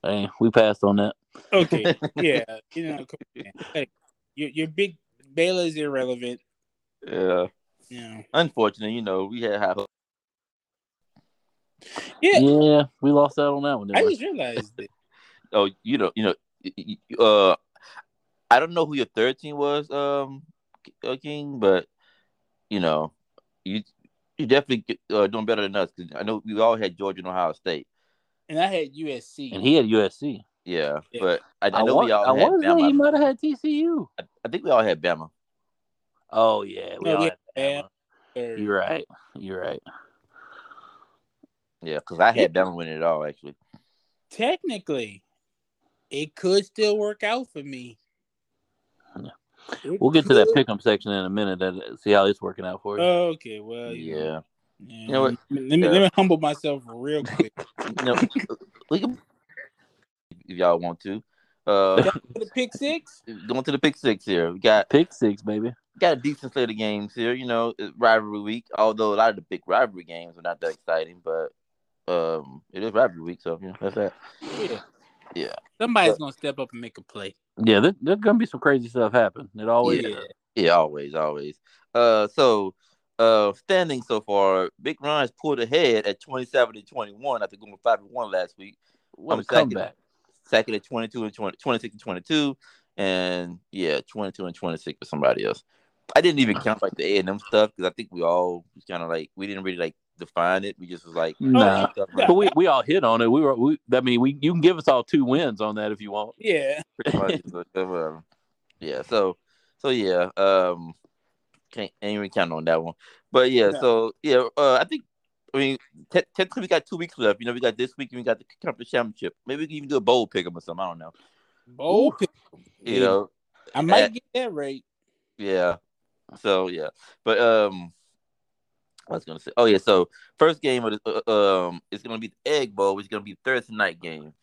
Hey, we passed on that. okay. Yeah. You know, come. Hey, your your big Baylor is irrelevant. Yeah. Yeah. Unfortunately, you know, we had high hopes. Yeah. Yeah, we lost out on that one. I we? just realized that. Oh, you know, you know, y- y- uh, I don't know who your third team was, um, uh, King, but you know, you you definitely uh, doing better than us because I know we all had Georgia and Ohio State. And I had USC. And he had USC. Yeah, Yeah. but I, I I, know want, we all I had want to say he might have had TCU. I, I think we all had Bama. Oh yeah, we No, all we had had Bama. You're right. You're right. Yeah, because I had Bama winning it all actually. Technically, it could still work out for me. Yeah. It We'll get to that could- pick'em section in a minute and see how it's working out for you. Okay, well, Yeah, yeah. You know what? Let me Yeah. let me humble myself real quick. you know, we can if y'all want to. Uh, For the pick six, going to the pick six here. We got Pick six, baby. got a decent slate of games here. You know, it's rivalry week. Although a lot of the big rivalry games are not that exciting, but um, it is rivalry week, so you know that's that. yeah. Yeah. Somebody's gonna step up and make a play. Yeah, there, there's gonna be some crazy stuff happen. It always Yeah. Yeah, always, always. Uh, so uh, standing so far, Big Ron's pulled ahead at twenty-seven and twenty-one after going five and one last week. What I'm a second. comeback. Second at 22 and 20, 26 and 22, and yeah, 22 and 26 for somebody else. I didn't even count like the A and M stuff because I think we all kind of like we didn't really like define it. We just was like, Nah. stuff yeah. But we, we all hit on it. We were we I mean we you can give us all two wins on that if you want. Yeah. pretty much. but, uh, yeah, so so yeah, um, can't ain't even count on that one. But yeah, No. so yeah, uh, I think I mean te- technically we got two weeks left. You know, we got this week and we got the conference championship. Maybe we can even do a bowl pick 'em or something. I don't know. Bowl pick. You know, I might uh, get that right. yeah. So yeah, but um. I was gonna say, oh yeah. So first game of the uh, um, it's gonna be the Egg Bowl, which is gonna be Thursday night game.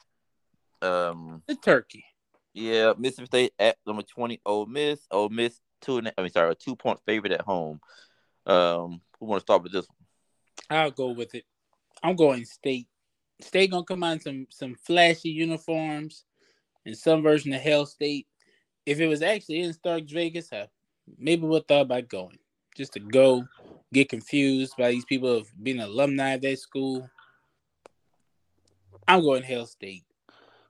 Um, The turkey. Yeah, Mississippi State at number twenty. Ole Miss. Ole Miss two. And, I mean, sorry, a two point favorite at home. Um, who want to start with this one? I'll go with it. I'm going state. State gonna come out in some some flashy uniforms and some version of Hail State. If it was actually in Stark Vegas, I maybe would thought about going just to go get confused by these people of being alumni of that school. I'm going Hail State.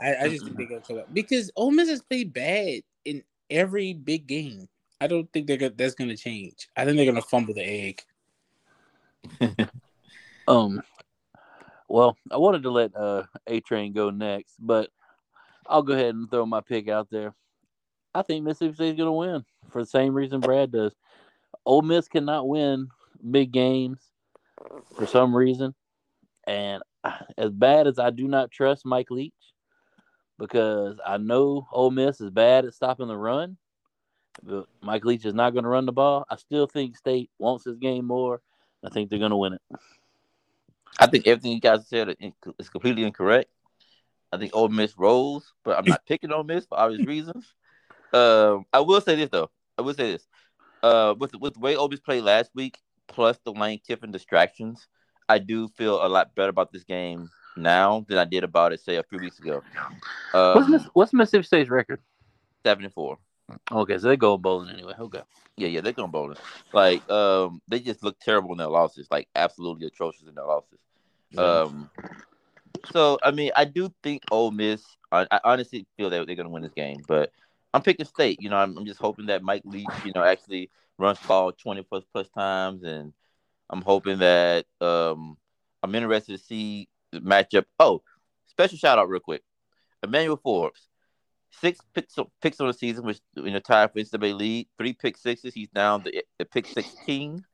I, I just think they're gonna come because Ole Miss has played bad in every big game. I don't think they're gonna, that's gonna change. I think they're gonna fumble the egg. Um, well, I wanted to let uh A Train go next, but I'll go ahead and throw my pick out there. I think Mississippi State's going to win for the same reason Brad does. Ole Miss cannot win big games for some reason, and as bad as I do not trust Mike Leach, because I know Ole Miss is bad at stopping the run, but Mike Leach is not going to run the ball. I still think State wants this game more. I think they're going to win it. I think everything you guys said is completely incorrect. I think Ole Miss rolls, but I'm not picking Ole Miss for obvious reasons. Um, I will say this though. I will say this. Uh, with with the way Ole Miss played last week, plus the Lane Kiffin distractions, I do feel a lot better about this game now than I did about it say a few weeks ago. What's, Um, Miss, what's Mississippi State's record? seven and four. Okay, so they go bowling anyway. Okay. Yeah, yeah, they're going bowling. Like, um, they just look terrible in their losses, like absolutely atrocious in their losses. Um, so I mean, I do think Ole Miss. I, I honestly feel that they're going to win this game, but I'm picking State. You know, I'm, I'm just hoping that Mike Leach, you know, actually runs ball 20 plus plus times, and I'm hoping that um, I'm interested to see the matchup. Oh, special shout out real quick, Emmanuel Forbes. Six picks, picks on the season, which in a tie for NCAA lead. Three pick sixes. He's down the, the pick six king,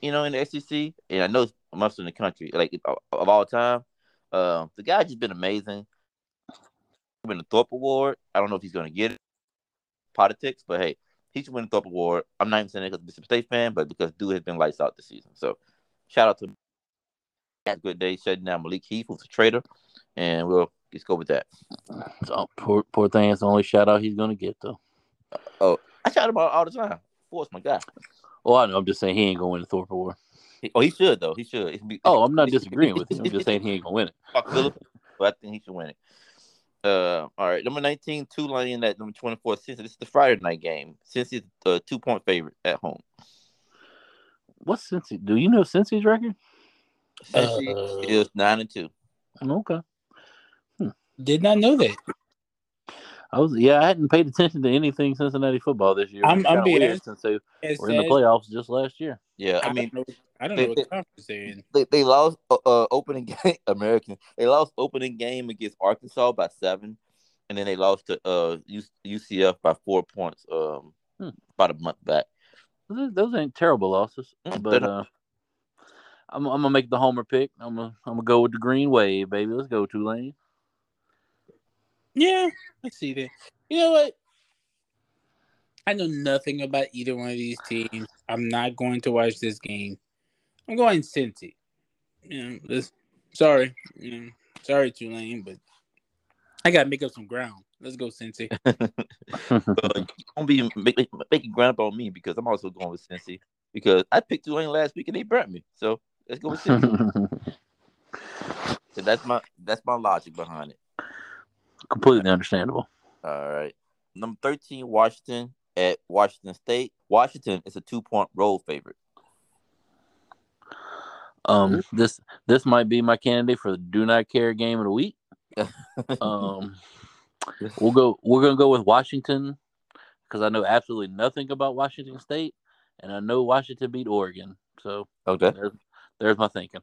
you know, in the SEC. And I know it's most in the country, like of, all time. Um, the guy just been amazing. Win the Thorpe Award. I don't know if he's going to get it. Politics, but hey, he should win the Thorpe Award. I'm not even saying that because I'm a State fan, but because dude has been lights out this season. So shout out to him. Had a good day shutting down Malik Heath, who's a traitor, and we'll just go with that. So poor poor thing. It's the only shout out he's gonna get though. Oh, I shout him out all the time. Forbes my guy. Oh, I know. I'm just saying he ain't gonna win the Thorpe Award. He- oh, he should though. He should. Be- Oh, I'm not disagreeing with you. I'm just saying he ain't gonna win it. Fuck Phillip, but I think he should win it. Uh, all right, number 19, Tulane in at number 24, Cincy. This is the Friday night game. since Cincy's a two point favorite at home. What's Cincy? Do you know Cincy's record? Cincy Uh, is nine and two. Okay. Did not know that. I was yeah. I hadn't paid attention to anything Cincinnati football this year. I'm- I'm being honest. since they As were in the playoffs just last year. Yeah, I, I mean, don't know, I don't they- know what they- conference they're in. they, they lost uh, uh, opening game American. They lost opening game against Arkansas by seven, and then they lost to uh U- UCF by four points. Um, Hmm. about a month back. Those, those ain't terrible losses, Mm, but uh, I'm I'm gonna make the homer pick. I'm gonna I'm gonna go with the green wave, baby. Let's go Tulane. Yeah, I see that. You know what? I know nothing about either one of these teams. I'm not going to watch this game. I'm going Cincy. You know, this, sorry, you know, sorry Tulane, but I gotta make up some ground. Let's go Cincy. Uh, you gonna be make, make, making ground on me because I'm also going with Cincy because I picked Tulane last week and they burnt me. So let's go with Cincy. so that's my that's my logic behind it. Completely understandable. All right. Number 13, Washington at Washington State. Washington is a two point road favorite. Um, this this might be my candidate for the do not care game of the week. um, we'll go. We're gonna go with Washington because I know absolutely nothing about Washington State, and I know Washington beat Oregon. So okay, there's, there's my thinking.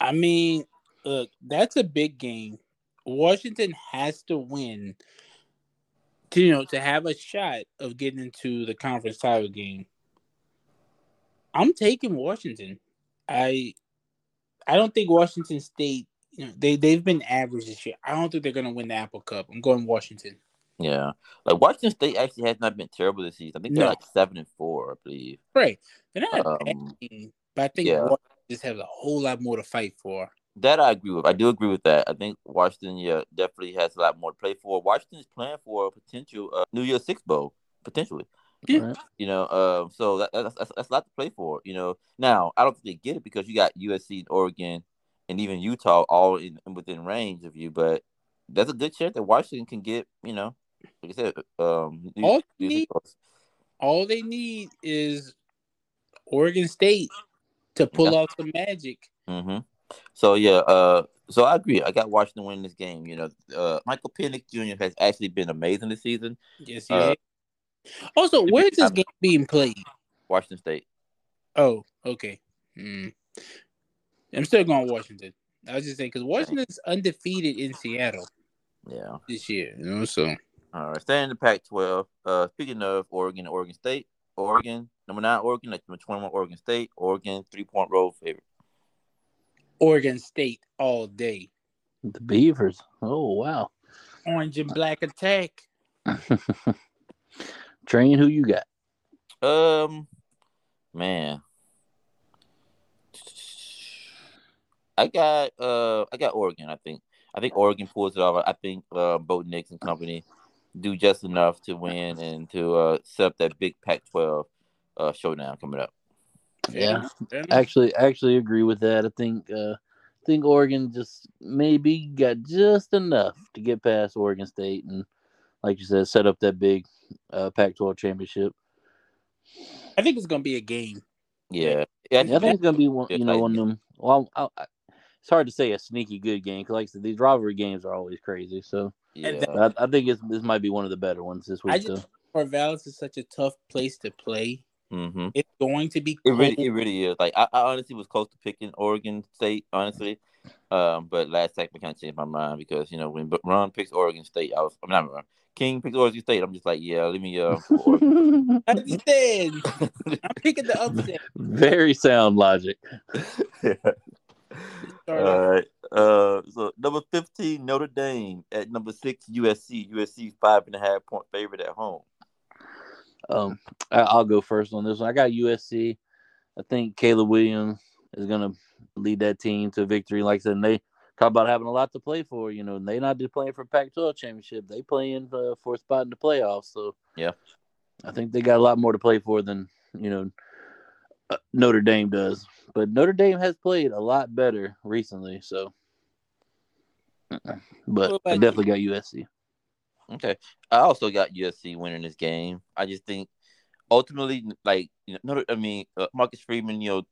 I mean, look, that's a big game. Washington has to win to you know to have a shot of getting into the conference title game. I'm taking Washington. I I don't think Washington State, you know, they they've been average this year. I don't think they're gonna win the Apple Cup. I'm going Washington. Yeah, like Washington State actually has not been terrible this season. I think they're no. like seven and four, I believe. Right, they're not um, bad team, but I think yeah. Washington just has a whole lot more to fight for. That I agree with. I do agree with that. I think Washington, yeah, definitely has a lot more to play for. Washington is playing for a potential uh, New Year's Six bowl potentially. Yeah. You know, um, so that, that's, that's, that's a lot to play for. You know, now I don't think they get it because you got USC and Oregon and even Utah all in, within range of you, but that's a good chance that Washington can get, you know, like I said, um, all, they need, all they need is Oregon State to pull yeah. off some magic. Mm-hmm. So yeah, uh, so I agree. I got Washington winning this game. You know, uh, Michael Penix Jr. has actually been amazing this season. Yes, he uh, also, where's this game being played? Washington State. Oh, okay. Mm. I'm still going Washington. I was just saying because Washington's undefeated in Seattle. Yeah. This year, you know, so. All right, staying in the Pac-12. Uh, speaking of Oregon, Oregon State, Oregon number nine, Oregon number twenty-one, Oregon State, Oregon three-point road favorite. Oregon State all day. The Beavers. Oh wow. Orange and black attack. Train, who you got? Um, man, I got uh, I got Oregon. I think I think Oregon pulls it off. I think uh, Bo Nix and company do just enough to win and to uh, set up that big Pac-12 uh, showdown coming up. Yeah, actually, actually agree with that. I think uh, I think Oregon just maybe got just enough to get past Oregon State and, like you said, set up that big uh, Pac-12 championship. I think it's gonna be a game. Yeah, yeah, I think it's gonna be one. You know, one of them. Well, I, I, it's hard to say a sneaky good game because, like I said, these rivalry games are always crazy. So yeah, I, I, think it's, this might be one of the better ones this week. I just, Corvallis is such a tough place to play. Mm-hmm. It's going to be. Cold. It really, it really is. Like I, I honestly was close to picking Oregon State, honestly, um, but last second I kind of changed my mind because you know when Ron picks Oregon State, I was I'm not Ron. King picks Oregon State. I'm just like, yeah, let me. Uh, I understand. I'm picking the upset. Very sound logic. yeah. All right. Uh, so number fifteen, Notre Dame at number six, USC. USC's five and a half point favorite at home. Um, I'll go first on this one. I got USC. I think Caleb Williams is gonna lead that team to victory. Like I said, they talk about having a lot to play for. You know, and they not just playing for Pac-12 championship; they playing uh, for a spot in the playoffs. So yeah, I think they got a lot more to play for than you know uh, Notre Dame does. But Notre Dame has played a lot better recently. So, but I definitely got USC. Okay, I also got USC winning this game. I just think ultimately, like you know, I mean, uh, Marcus Freeman, you know,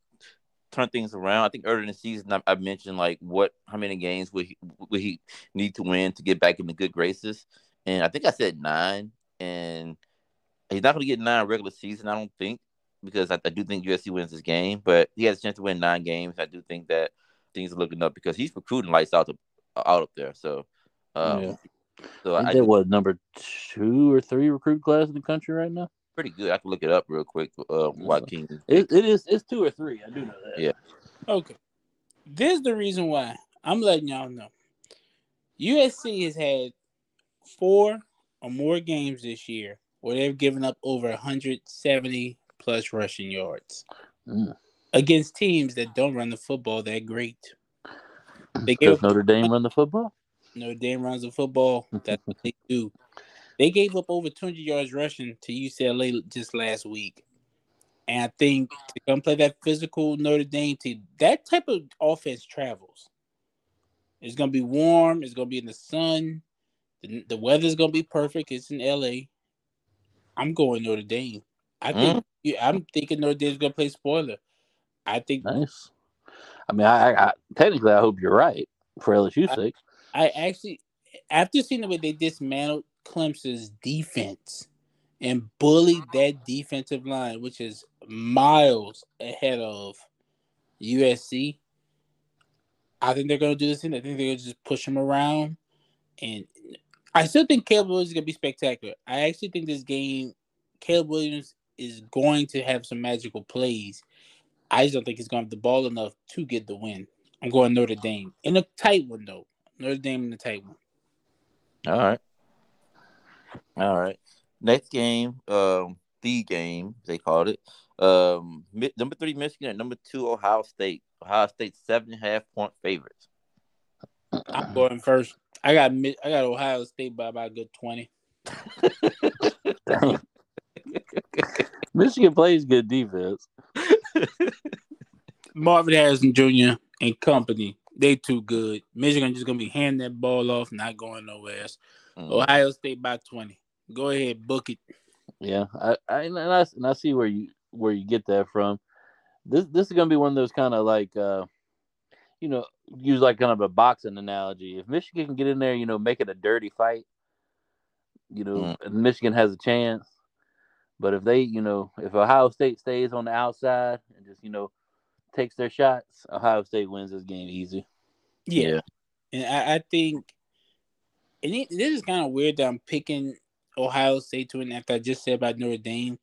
turn things around. I think earlier in the season, I, I, mentioned like what, how many games would he, would he need to win to get back in the good graces, and I think I said nine, and he's not going to get nine regular season. I don't think because I, I, do think USC wins this game, but he has a chance to win nine games. I do think that things are looking up because he's recruiting lights out to, out up there. So, um, yeah. So I, I what number two or three recruit class in the country right now pretty good. I can look it up real quick. Uh, Joaquin. It, it is. It's two or three. I do know that. Yeah. Okay. This is the reason why I'm letting y'all know. USC has had four or more games this year where they've given up over 170 plus rushing yards mm. against teams that don't run the football that great. They Does Notre Dame run the football? Notre Dame runs the football. That's what they do. They gave up over 200 yards rushing to UCLA just last week. And I think to come play that physical Notre Dame team, that type of offense travels. It's gonna be warm. It's gonna be in the sun. The, the weather's gonna be perfect. It's in LA. I'm going Notre Dame. I think Mm. I'm thinking Notre Dame's gonna play spoiler. I think Nice. I mean, I, I, I technically I hope you're right for LSU's sake. I actually after seeing the way they dismantled Clemson's defense and bullied that defensive line, which is miles ahead of USC. I think they're gonna do this thing. I think they're gonna just push them around, and I still think Caleb Williams is gonna be spectacular. I actually think this game, Caleb Williams is going to have some magical plays. I just don't think he's gonna have the ball enough to get the win. I'm going Notre Dame in a tight one though. Notre Dame in the tight one. All right. All right. Next game, um, the game they called it. Um, number three Michigan and number two Ohio State. Ohio State seven and a half point favorites. I'm going first. I got Mi- I got Ohio State by about a good twenty. Michigan plays good defense. Marvin Harrison Jr. and company, they too good. Michigan just gonna be handing that ball off, not going nowhere else. Mm. Ohio State by twenty. Go ahead, book it. Yeah, I, I and I and I see where you where you get that from. This this is gonna be one of those kind of like uh, you know, use like kind of a boxing analogy. If Michigan can get in there, you know, make it a dirty fight, you know, Mm. Michigan has a chance. But if they, you know, if Ohio State stays on the outside and just you know takes their shots, Ohio State wins this game easy. Yeah, and I, I think, and it, this is kind of weird that I'm picking Ohio State to win after I just said about Notre Dame.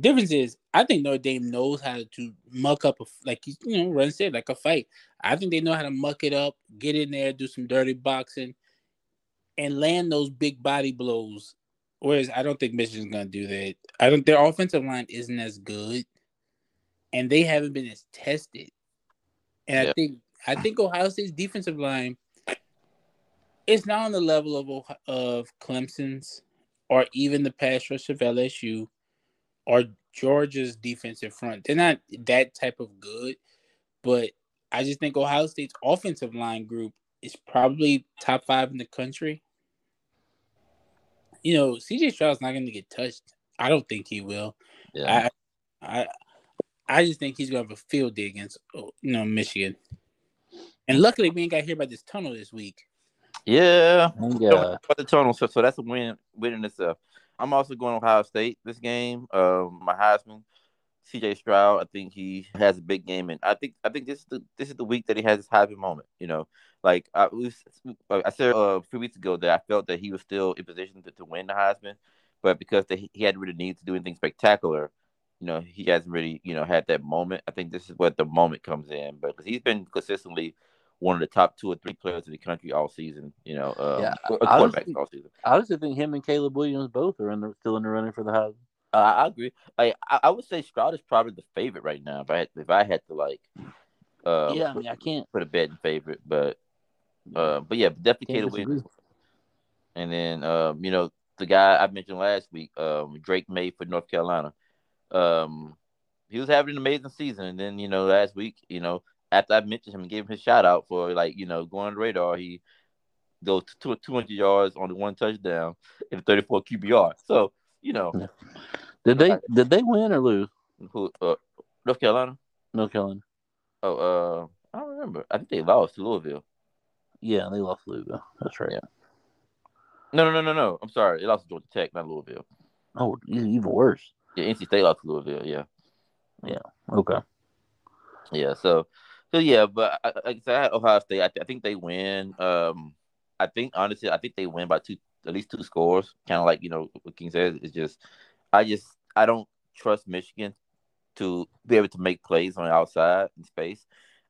Difference is, I think Notre Dame knows how to muck up a like you you know, Ron said like a fight. I think they know how to muck it up, get in there, do some dirty boxing, and land those big body blows. Whereas I don't think Michigan's gonna do that. I don't. Their offensive line isn't as good, and they haven't been as tested. And I think I think Ohio State's defensive line is not on the level of Ohio- of Clemson's or even the pass rush of LSU or Georgia's defensive front. They're not that type of good, but I just think Ohio State's offensive line group is probably top five in the country. You know, CJ Stroud's not going to get touched. I don't think he will. Yeah. I, I, I just think he's going to have a field day against, oh, you know, Michigan. And luckily, we ain't got to hear about this tunnel this week. yeah. And, Don't uh, worry about the tunnel, so, so that's a win win in itself. I'm also going Ohio State this game. Um, my Heisman, C.J. Stroud. I think he has a big game, and I think I think this is the this is the week that he has his Heisman moment. You know, like I was, I said uh, a few weeks ago that I felt that he was still in position to, to win the Heisman, but because they, he hadn't really needed to do anything spectacular, you know, he hasn't really you know had that moment. I think this is where the moment comes in, but because he's been consistently one of the top two or three players in the country all season. You know, um, Yeah, or quarterbacks all season. I honestly think him and Caleb Williams both are in the, still in the running for the Heisman. Uh, I agree. Like I, I would say Stroud is probably the favorite right now. If I had, if I had to like, uh, yeah, I put, mean, I can't. put a bet in favorite, but uh, but yeah, definitely Caleb. Williams. And then um, you know the guy I mentioned last week, um, Drake Maye for North Carolina. Um, he was having an amazing season, and then you know last week, you know after I mentioned him and gave him his shout out for like you know going on the radar, he goes to two hundred yards on the one touchdown and thirty four QBR. So you know Did they did they win or lose? who uh, North Carolina. No killing. Oh, uh, I don't remember. I think they lost to Louisville. Yeah, they lost Louisville. That's right. Yeah. No, no, no, no, no. I'm sorry. They lost to Georgia Tech, not Louisville. Oh, even worse. Yeah, NC State lost to Louisville. Yeah, Yeah. Okay. yeah. So, so yeah. But I, like I said, I had Ohio State. I, th- I think they win. Um, I think honestly, I think they win by two, at least two scores. Kind of like you know what King says. It's just, I just, I don't trust Michigan to be able to make plays on the outside in space.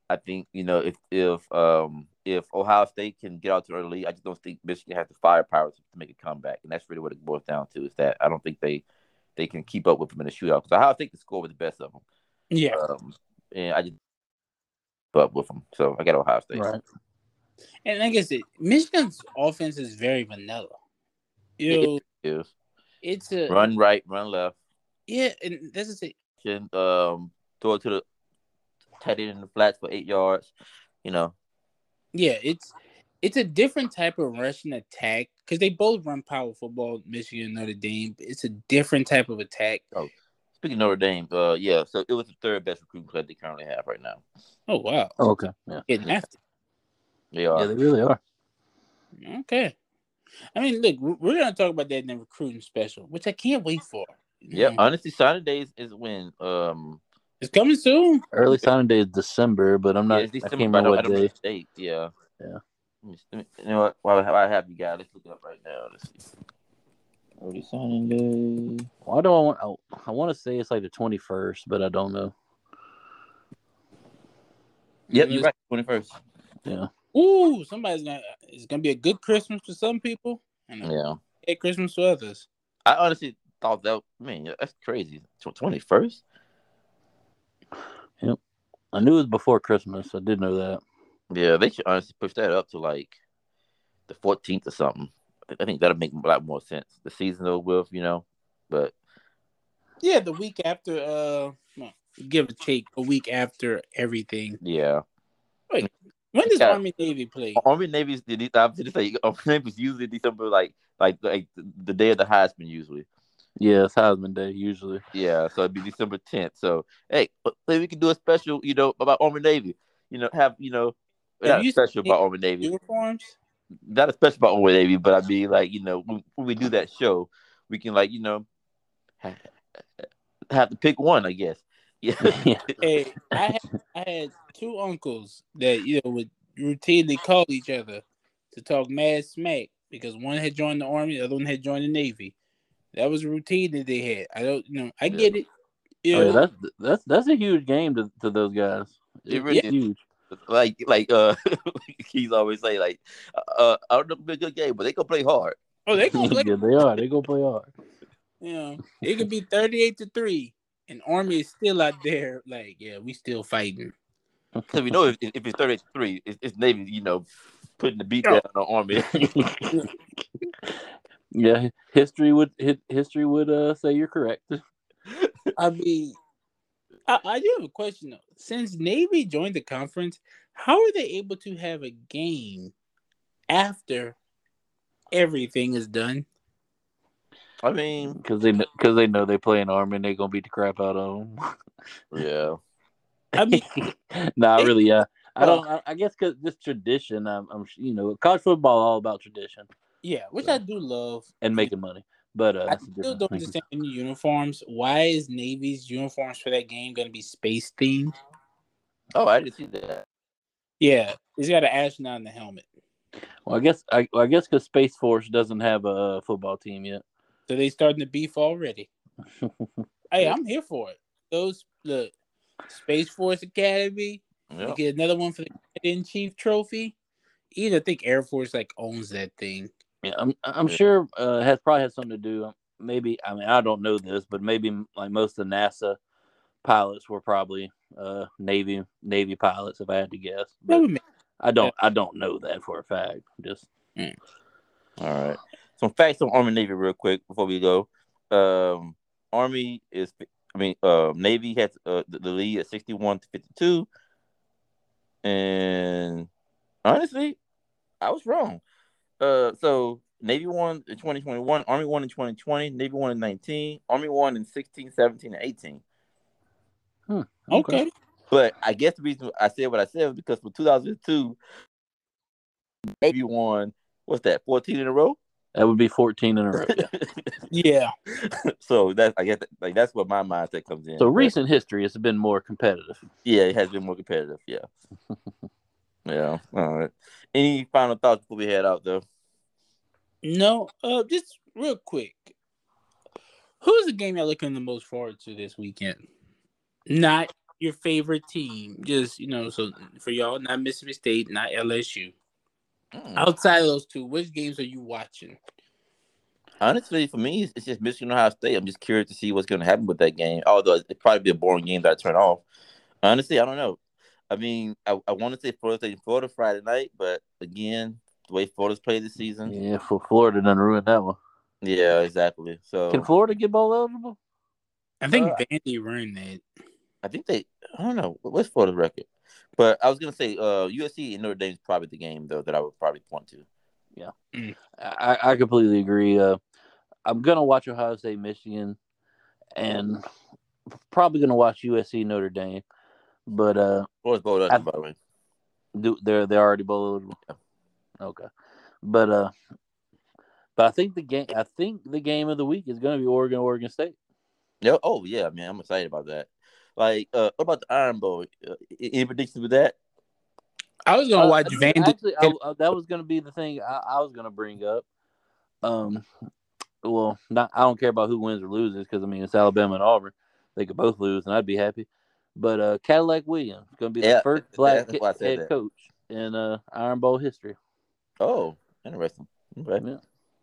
I think you know if if um if Ohio State can get out to early, I just don't think Michigan has the firepower to, to make a comeback, and that's really what it boils down to. Is that I don't think they they can keep up with them in a shootout because I think the score with the best of them. Yeah. Um, and I just keep up with them, so I got Ohio State. Right. And like I said, Michigan's offense is very vanilla. You know, Is it's a run right, run left, yeah, and that's just it. and um, throw it to the tight end in the flats for eight yards. You know, Yeah, it's it's a different type of rushing attack because they both run power football, Michigan and Notre Dame. It's a different type of attack. Oh, speaking of Notre Dame, uh, yeah, so it was the third best recruiting class they currently have right now. Oh wow. Oh, okay. Yeah. Getting after. They are. Yeah, they really are. Okay. I mean, look, we- we're gonna talk about that in the recruiting special, which I can't wait for. Yeah, know, honestly, signing days is when um it's coming soon. Early signing day is December, but I'm not. yeah, it's I December, can't remember what day. date. Yeah. Yeah. Let me, let me, you know what? While I have you guys, let's look it up right now. Let's see. Early signing day. Why do I want? I, I want to say it's like the 21st, but I don't know. Yep, you're right. Twenty first. Yeah. Ooh, somebody's gonna. It's gonna be a good Christmas for some people and a Yeah. bad Christmas for others. I honestly thought that. Man, that's crazy. Twenty first. Yep. I knew it was before Christmas. I did know that. Yeah, they should honestly push that up to like the 14th or something. I think that'll make a lot more sense. The season over with, you know. But Yeah, the week after. Uh, well, give or take a week after everything. yeah, Wait, When does Yeah. Army Navy play? Army Navy's the I was gonna say Army Navy's usually December, like like like the day of the Heisman usually. Yeah, it's Heisman Day usually. Yeah, so it'd be December 10th. So hey, maybe we can do a special, you know, about Army Navy. You know, have you know, Have not you special about Army Navy. Uniforms? not a special about Army Navy, but I mean, like you know, when, when we do that show, we can like you know have to pick one, I guess. Yeah. yeah. Hey, I had I had two uncles that you know would routinely call each other to talk mad smack because one had joined the army, the other one had joined the navy. That was a routine that they had. I don't, you know, I get it. You Oh, yeah, that's that's that's a huge game to, to those guys. It It's really is. huge. Like like uh he's always say like uh I don't know if it'll be a good game, but they gonna play hard. oh, they gonna play. yeah, they are. They go play hard. Yeah, it could be thirty-eight to three, and army is still out there. Like, yeah, we still fighting. Because we know if, if it's 33, it's, it's Navy, you know, putting the beat down on Army. yeah, history would history would uh say you're correct. I mean, I, I do have a question though. Since Navy joined the conference, how are they able to have a game after everything is done? I mean, Because they because they know they play an army and they gonna beat the crap out of them. yeah. I mean, nah, really, yeah. I don't. Oh. I, I guess because this tradition. I'm, I'm, you know, college football all about tradition yeah, which I do love. and making money. But uh, I still don't understand uniforms. Why is Navy's uniforms for that game going to be space themed? Oh, I didn't see that. Yeah, he's got an astronaut in the helmet. Well, I guess I, well, I guess because Space Force doesn't have a football team yet. So they starting to beef already. hey, I'm here for it. Those look, Space Force Academy. You get another one for the in chief trophy. Either I think Air Force like owns that thing. Yeah, I'm I'm Yeah. sure uh, has probably had something to do. um, Maybe I mean I don't know this, but maybe like most of NASA pilots were probably uh, Navy Navy pilots, if I had to guess. But I don't I don't know that for a fact. Just All right. Some facts on Army Navy real quick before we go. Um, Army is, I mean, uh, Navy has uh, the, the lead at sixty-one to fifty-two, and honestly, I was wrong. Uh, so Navy won in twenty twenty-one, Army won in twenty twenty, Navy won in nineteen, Army won in 16, 17, and eighteen. okay. But I guess the reason I said what I said was because for two thousand two, Navy won. What's that? Fourteen in a row. that would be 14 in a row. Yeah. Yeah. so that's I guess like that's what my mindset comes in. so But, recent history has been more competitive. yeah, it has been more competitive. Yeah, yeah. All right. Any final thoughts before we head out though? No, uh, just real quick. Who's the game you're looking the most forward to this weekend? Not your favorite team, just you know. So for y'all, not Mississippi State, not LSU. Mm. Outside of those two, which games are you watching? Honestly, for me, it's- just Michigan Ohio State. I'm just curious to see what's going to happen with that game. Although it'd probably be a boring game that I turn off. Honestly, I don't know. I mean, I, I want to say Florida State and Florida Friday night, but again, the way Florida's played this season, yeah, Yeah, for Florida done ruined that one. Yeah, exactly. So Can Florida get bowl eligible? I think Uh, Vandy ruined that. I think they, I don't know, what's Florida's record? But I was gonna say, uh, USC and Notre Dame is probably the game though that I would probably point to. Yeah, mm. I, I completely agree. Uh, I'm gonna watch Ohio State, Michigan, and probably gonna watch USC, Notre Dame. But uh, bowl eligible, by the way. Do they're they're already bowl eligible? Yeah. Okay, but uh, but I think the game I think the game of the week is gonna be Oregon, Oregon State. Yeah. Oh yeah, man, I'm excited about that. Like, uh, what about the Iron Bowl? Uh, any predictions with that? I was gonna uh, watch Van. Actually, I, I, that was gonna be the thing I, I, was gonna bring up. Um, well, not I don't care about who wins or loses because I mean it's Alabama and Auburn. They could both lose and I'd be happy. But uh, Cadillac Williams gonna be the first black head that. coach in uh, Iron Bowl history. Oh, interesting. Okay. Yeah.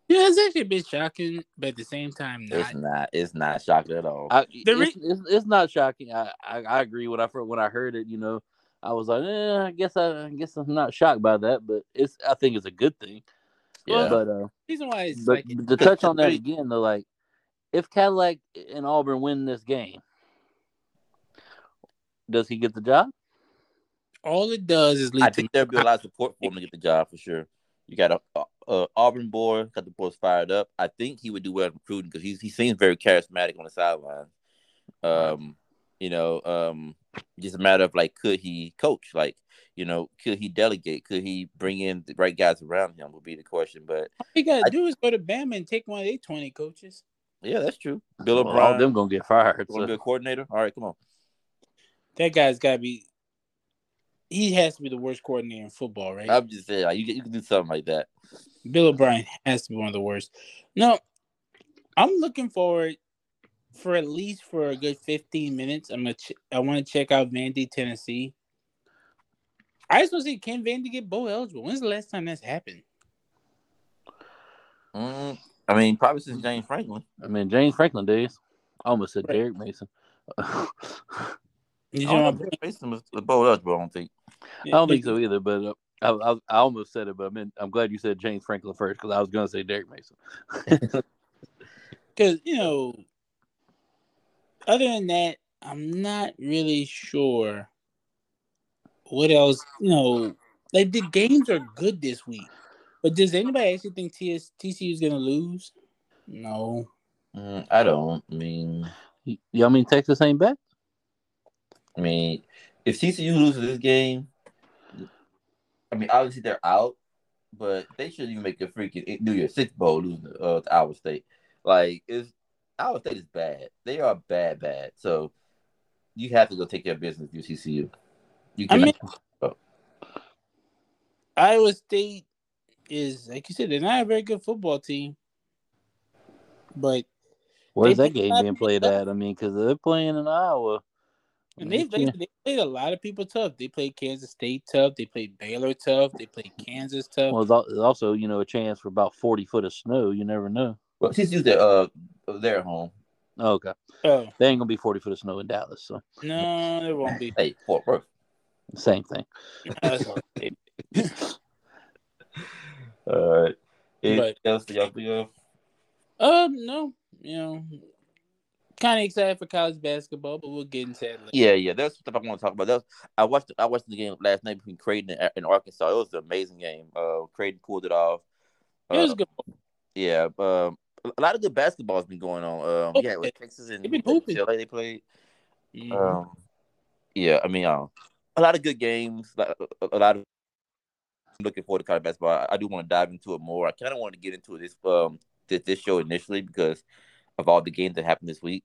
Yeah, it's actually a bit shocking, but at the same time, not. It's not. It's not shocking at all. I, it's, it's, it's, not shocking. I, I, I agree. When I when I heard it, you know, I was like, eh, I guess I, I guess I'm not shocked by that, but it's I think it's a good thing. Yeah. But uh, reason why it's but like, to touch on that again, though, like if Cadillac and Auburn win this game, does he get the job? All it does is lead. I think there'll be a lot of support for him to get the job for sure. You got a, a Auburn boy, got the boys fired up. I think he would do well in recruiting because he he seems very charismatic on the sideline. Um, you know, um, just a matter of like, could he coach? Like, you know, could he delegate? Could he bring in the right guys around him? Would be the question. But all you gotta I, do is go to Bama and take one of their twenty coaches. Yeah, that's true. Bill well, O'Brien, all them gonna get fired. Want to be a coordinator? All right, come on. That guy's gotta be he has to be the worst coordinator in football, right? I'm just saying, like, you, you can do something like that. Bill O'Brien has to be one of the worst. No, I'm looking forward for at least for a good 15 minutes. I'm gonna ch- I want to check out Vandy, Tennessee. I just want to see can Vandy get bowl eligible? When's the last time that's happened? Mm, I mean, probably since James Franklin. I mean, James Franklin days. I almost said right. Derek Mason. You know, Mason was bowl eligible. I don't think. I don't think so either. But uh, I, I, I, almost said it, but I mean, I'm glad you said James Franklin first because I was going to say Derek Mason. Because you know, other than that, I'm not really sure what else. You know, like the games are good this week, but does anybody actually think TS, TCU is going to lose? No, mm, I don't. I mean, y'all mean Texas ain't back? I mean, if TCU loses this game, I mean, obviously they're out, but they shouldn't even make a freaking New Year's Six bowl losing uh, to Iowa State. Like, is Iowa State is bad. They are bad, bad. So you have to go take care of business with TCU. You can. I mean, oh. Iowa State is like you said, they're not a very good football team, but where's that game being played at? I mean, because they're playing in Iowa. And they, they, they played a lot of people tough. They played Kansas State tough. They played Baylor tough. They played Kansas tough. Well, it's also you know a chance for about forty foot of snow. You never know. Well, TCU's their uh their home. Oh, okay. Oh. They ain't gonna be forty foot of snow in Dallas. So no, there won't be. Hey, Fort Worth. Same thing. All right. Anything but, else y'all think of? Um, no. You know, kind of excited for college basketball, but we'll get into that later. Yeah, yeah, that's stuff I want to talk about. That was, I watched I watched the game last night between Creighton and, and Arkansas. It was an amazing game. Uh, Creighton pulled it off. Uh, it was uh, good. Yeah, um, a lot of good basketball has been going on. Um, oh, yeah, with Texas and UCLA they played. Mm-hmm. Um, yeah, I mean, um, a lot of good games. A, a lot of looking forward to college basketball. I, I do want to dive into it more. I kind of want to get into this um this, this show initially because of all the games that happened this week.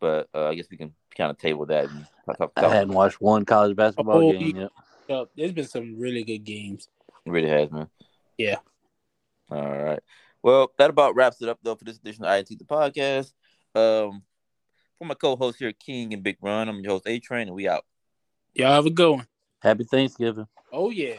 But uh, I guess we can kind of table that. And talk, talk, I hadn't watched one college basketball oh, game yet. Yeah, there's been some really good games. It really has, man. Yeah. All right. Well, that about wraps it up though for this edition of INT the podcast. Um, for my co-host here, King and Big Ron, I'm your host A Train, and we out. Y'all have a good one. Happy Thanksgiving. Oh yeah.